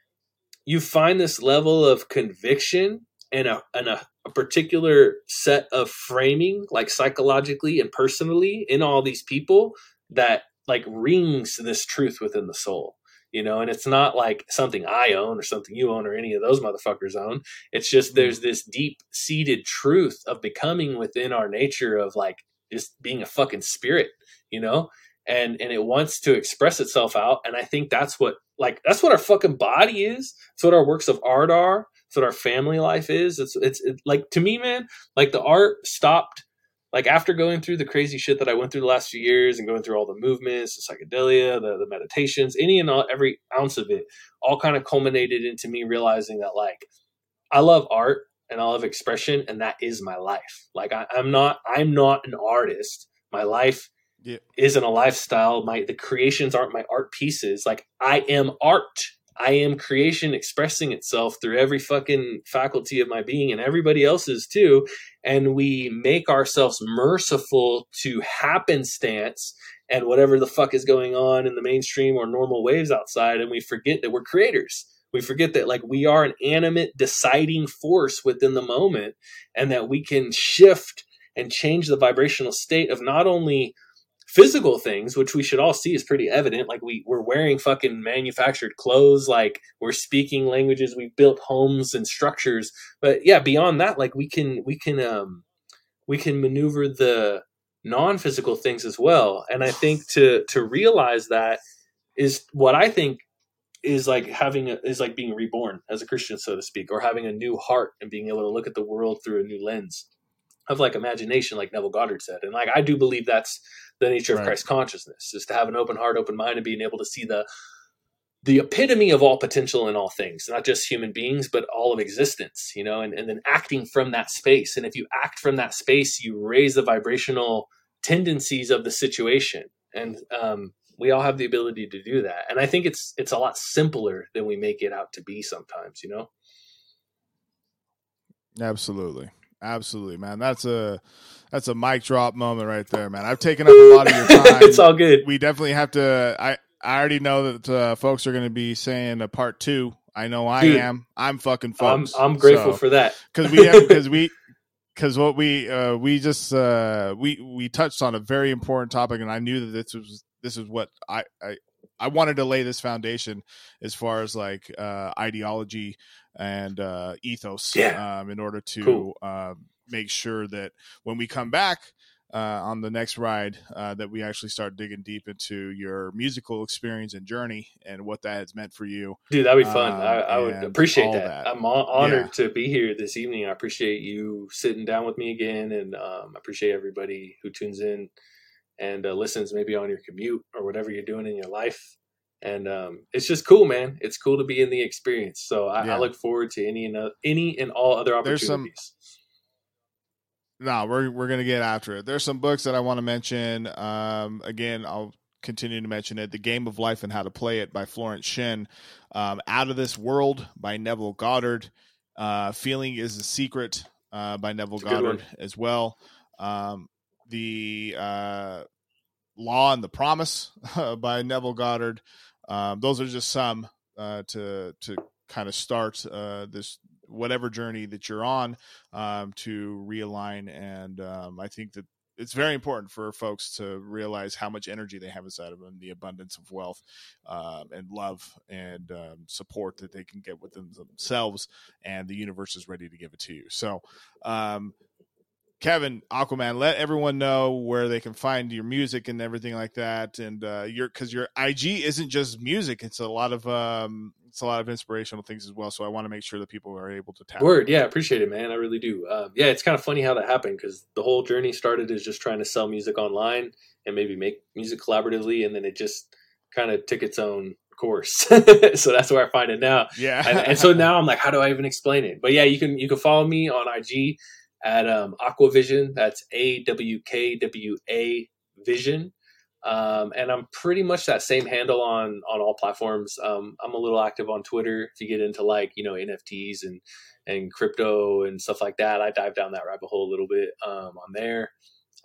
you find this level of conviction and a, and a, a particular set of framing like psychologically and personally in all these people that like rings this truth within the soul you know, and it's not like something I own or something you own or any of those motherfuckers own. It's just Mm-hmm. there's this deep seated truth of becoming within our nature of like just being a fucking spirit, you know, and and it wants to express itself out. And I think that's what like that's what our fucking body is. It's what our works of art are. It's what our family life is. It's it's it, like to me, man. Like the art stopped. Like after going through the crazy shit that I went through the last few years and going through all the movements, the psychedelia, the, the meditations, any and all, every ounce of it, all kind of culminated into me realizing that like I love art and I love expression, and that is my life. Like I, I'm not I'm not an artist. My life Yeah. isn't a lifestyle. My the creations aren't my art pieces. Like I am art. I am creation expressing itself through every fucking faculty of my being and everybody else's too. And we make ourselves merciful to happenstance and whatever the fuck is going on in the mainstream or normal waves outside. And we forget that we're creators. We forget that like we are an animate deciding force within the moment and that we can shift and change the vibrational state of not only physical things, which we should all see is pretty evident. Like we we're wearing fucking manufactured clothes, like we're speaking languages, we've built homes and structures. But yeah, beyond that, like we can we can um we can maneuver the non-physical things as well. And I think to to realize that is what I think is like having a, is like being reborn as a Christian, so to speak, or having a new heart and being able to look at the world through a new lens of like imagination, like Neville Goddard said. And like I do believe that's the nature of Right. Christ consciousness is to have an open heart, open mind, and being able to see the the epitome of all potential in all things, not just human beings, but all of existence, you know, and, and then acting from that space. And if you act from that space, you raise the vibrational tendencies of the situation. And um, we all have the ability to do that. And I think it's it's a lot simpler than we make it out to be sometimes, you know? Absolutely. Absolutely, man. That's a that's a mic drop moment right there, man. I've taken up a lot of your time. it's all good. we definitely have to I I already know that uh, folks are going to be saying a part 2. I know I Dude, am. I'm fucking I'm, folks. I'm grateful So- for that. because we have because we because what we uh we just uh we we touched on a very important topic and i knew that this was this is what i i i wanted to lay this foundation as far as like uh ideology and uh ethos Yeah. um in order to Cool. uh, make sure that when we come back uh, on the next ride, uh, that we actually start digging deep into your musical experience and journey and what that has meant for you. Dude, that'd be fun. Um, I, I would appreciate that. that. I'm hon- honored to be here this evening. I appreciate you sitting down with me again, and um, I appreciate everybody who tunes in and uh, listens, maybe on your commute or whatever you're doing in your life. And um, it's just cool, man. It's cool to be in the experience. So I, Yeah. I look forward to any and uh, any and all other opportunities. some- no, we're we're gonna get after it. There's some books that I want to mention. Um, again, I'll continue to mention it. The Game of Life and How to Play It by Florence Shinn. Um, Out of This World by Neville Goddard. Uh, Feeling is a Secret uh, by Neville It's a good Goddard as well. Um, the uh, Law and the Promise by Neville Goddard. Um, those are just some uh, to to kind of start uh, this whatever journey that you're on um, to realign. And um, I think that it's very important for folks to realize how much energy they have inside of them, the abundance of wealth um, and love and um, support that they can get within themselves, and the universe is ready to give it to you. So, um, Kevin Awkwaman, let everyone know where they can find your music and everything like that, and uh, your because your IG isn't just music; it's a lot of um, it's a lot of inspirational things as well. So I want to make sure that people are able to tap. Word, yeah, appreciate it, man. I really do. Um, yeah, it's kind of funny how that happened because the whole journey started as just trying to sell music online and maybe make music collaboratively, and then it just kind of took its own course. so that's where I find it now. Yeah, and, and so now I'm like, how do I even explain it? But yeah, you can you can follow me on IG at um, Awkwavision. That's A W K W A Vision. Um, and I'm pretty much that same handle on on all platforms. Um, I'm a little active on Twitter. If you get into like you know NFTs and and crypto and stuff like that, I dive down that rabbit hole a little bit um, on there.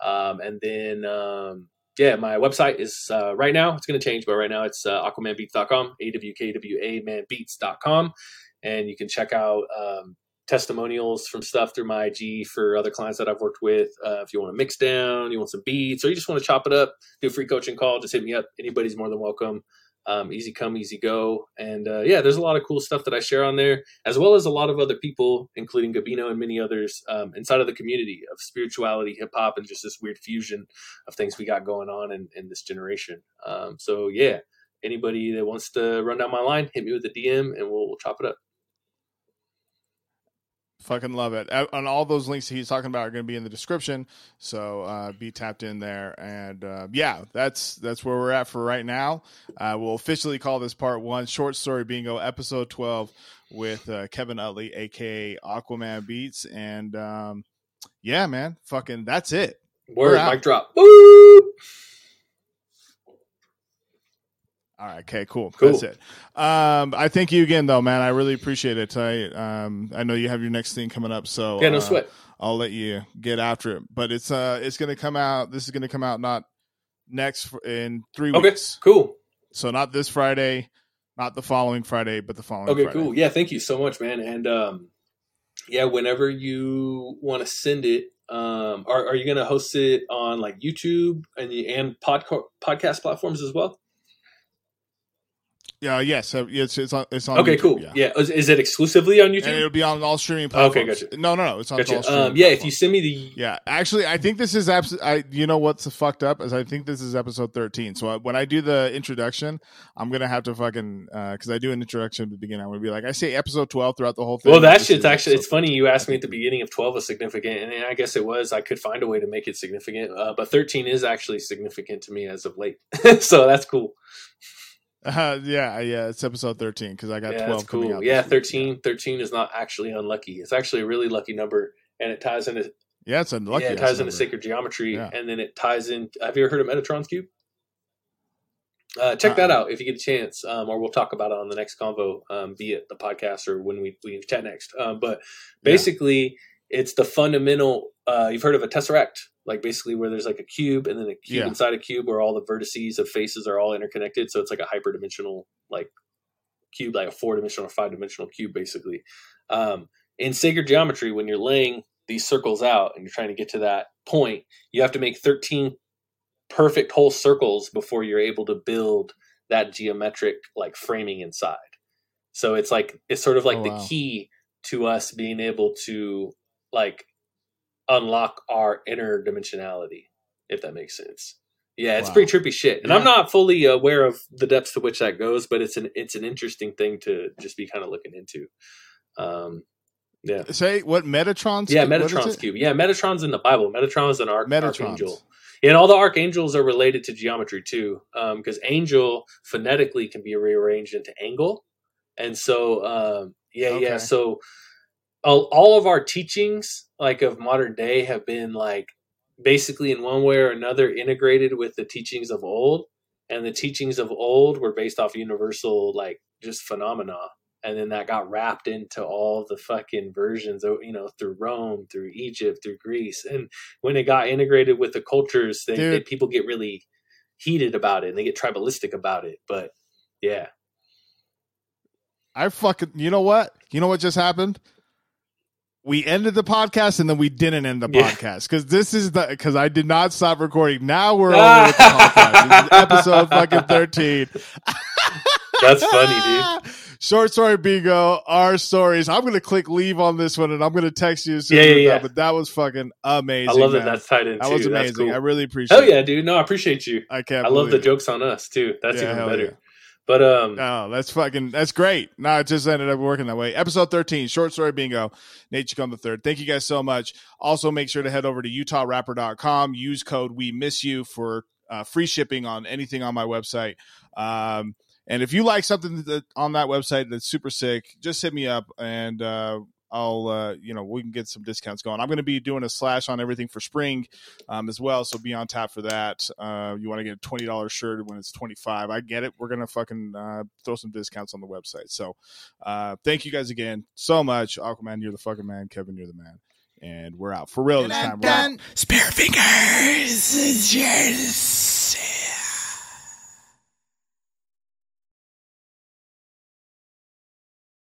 Um, and then um, yeah, my website is uh, right now it's going to change, but right now it's uh, awkwamanbeats.com, a w k w a manbeats.com, and you can check out um, testimonials from stuff through my IG for other clients that I've worked with. Uh, if you want to mix down, you want some beats, or you just want to chop it up, do a free coaching call, just hit me up. Anybody's more than welcome. Um, easy come, easy go, and uh, yeah, there's a lot of cool stuff that I share on there, as well as a lot of other people, including Gabino and many others um, inside of the community of spirituality, hip hop, and just this weird fusion of things we got going on in, in this generation. Um, so yeah, anybody that wants to run down my line, hit me with a DM, and we'll, we'll chop it up. Fucking love it. And all those links he's talking about are going to be in the description, so uh, be tapped in there. And uh, yeah, that's that's where we're at for right now. Uh, we'll officially call this part one, short story bingo, episode twelve, with uh, Kevin Utley, aka Awkwaman Beats. And um, yeah, man, fucking that's it. Word, mic drop. Woo! All right. Okay. Cool. Cool. That's it. Um, I thank you again, though, man. I really appreciate it. I um, I know you have your next thing coming up, so Yeah, no uh, sweat. I'll let you get after it. But it's uh, it's gonna come out. This is gonna come out not next in three Okay, weeks. cool. So not this Friday, not the following Friday, but the following. Okay, Friday. cool. Yeah, thank you so much, man. And um, yeah, whenever you want to send it, um, are, are you going to host it on like YouTube and and podca- podcast platforms as well? Yeah. Yes. uh, it's it's on. It's on. okay, YouTube, cool. Yeah. Yeah, Is, is it exclusively on And YouTube? it'll be on all streaming platforms. Okay, platforms. gotcha. No, no, no. It's on all streaming. Um, yeah, if you send me the Yeah, actually, I think this is abs- I you know what's fucked up is I think this is episode thirteen. So I, when I do the introduction, I'm gonna have to fucking because I do an introduction at the beginning. I'm gonna be like, I say episode twelve throughout the whole thing. well, that shit's actually it's funny. You asked me at the beginning if twelve was significant, and I guess it was. I could find a way to make it significant, uh, but thirteen is actually significant to me as of late. so that's cool. Uh, yeah, yeah, it's episode thirteen because I got yeah, twelve that's coming cool. out. Yeah, this week. 13, 13 is not actually unlucky. It's actually a really lucky number, and it ties into Yeah, it's unlucky. yeah, it ties into number. sacred geometry, Yeah. and then it ties in. Have you ever heard of Metatron's cube? Uh, check that Uh-uh. out if you get a chance, um, or we'll talk about it on the next convo, um, be it the podcast or when we we chat next. Um, but basically, it's the fundamental. Uh, you've heard of a tesseract, like basically where there's like a cube and then a cube Yeah. inside a cube where all the vertices of faces are all interconnected. So it's like a hyperdimensional like cube, like a four dimensional or five dimensional cube, basically. Um, in sacred geometry, when you're laying these circles out and you're trying to get to that point, you have to make 13 perfect whole circles before you're able to build that geometric like framing inside. So it's like it's sort of like Oh, the wow. key to us being able to like unlock our inner dimensionality, if that makes sense. Yeah, it's Wow. pretty trippy shit, and I'm not fully aware of the depths to which that goes, but it's an it's an interesting thing to just be kind of looking into. Um, yeah, Say what Metatron's? yeah, Metatron's cube. Yeah, Metatron's in the Bible. Metatron's an arch- Metatron's. archangel. And all the archangels are related to geometry too, because angel phonetically can be rearranged into angle, and so um, yeah, yeah. So all, all of our teachings, like of modern day, have been like basically in one way or another integrated with the teachings of old, and the teachings of old were based off universal like just phenomena and then that got wrapped into all the fucking versions of you know through rome through egypt through greece and when it got integrated with the cultures they, they people get really heated about it and they get tribalistic about it but yeah I fucking. You know what? You know what just happened? We ended the podcast and then we didn't end the Yeah. podcast because this is the because I did not stop recording. Now we're over with the podcast. This is episode fucking thirteen. that's funny dude Short story bingo, our stories. I'm gonna click leave on this one and I'm gonna text you as soon Yeah, as yeah, yeah. But that was fucking amazing. i love man. that that's tied in that too was amazing. cool I really appreciate. hell it. yeah dude no i appreciate you I can't. i love the it. jokes on us too that's Yeah, even better. But um No, that's fucking that's great. No, it just ended up working that way. Episode 13, short story bingo. Nate Chacon the third. Thank you guys so much. Also make sure to head over to utahrapper.com. Use code we miss you for uh, free shipping on anything on my website. Um, and if you like something that, on that website that's super sick, just hit me up and uh, I'll uh, you know we can get some discounts going. I'm going to be doing a slash on everything for spring um, as well, so be on tap for that. Uh, you want to get a twenty dollars shirt when it's twenty five? I get it. We're gonna fucking uh, throw some discounts on the website. So uh, thank you guys again so much. Awkwaman, you're the fucking man. Kevin, you're the man. And we're out for real this time. We're out. Spear fingers. Cheers.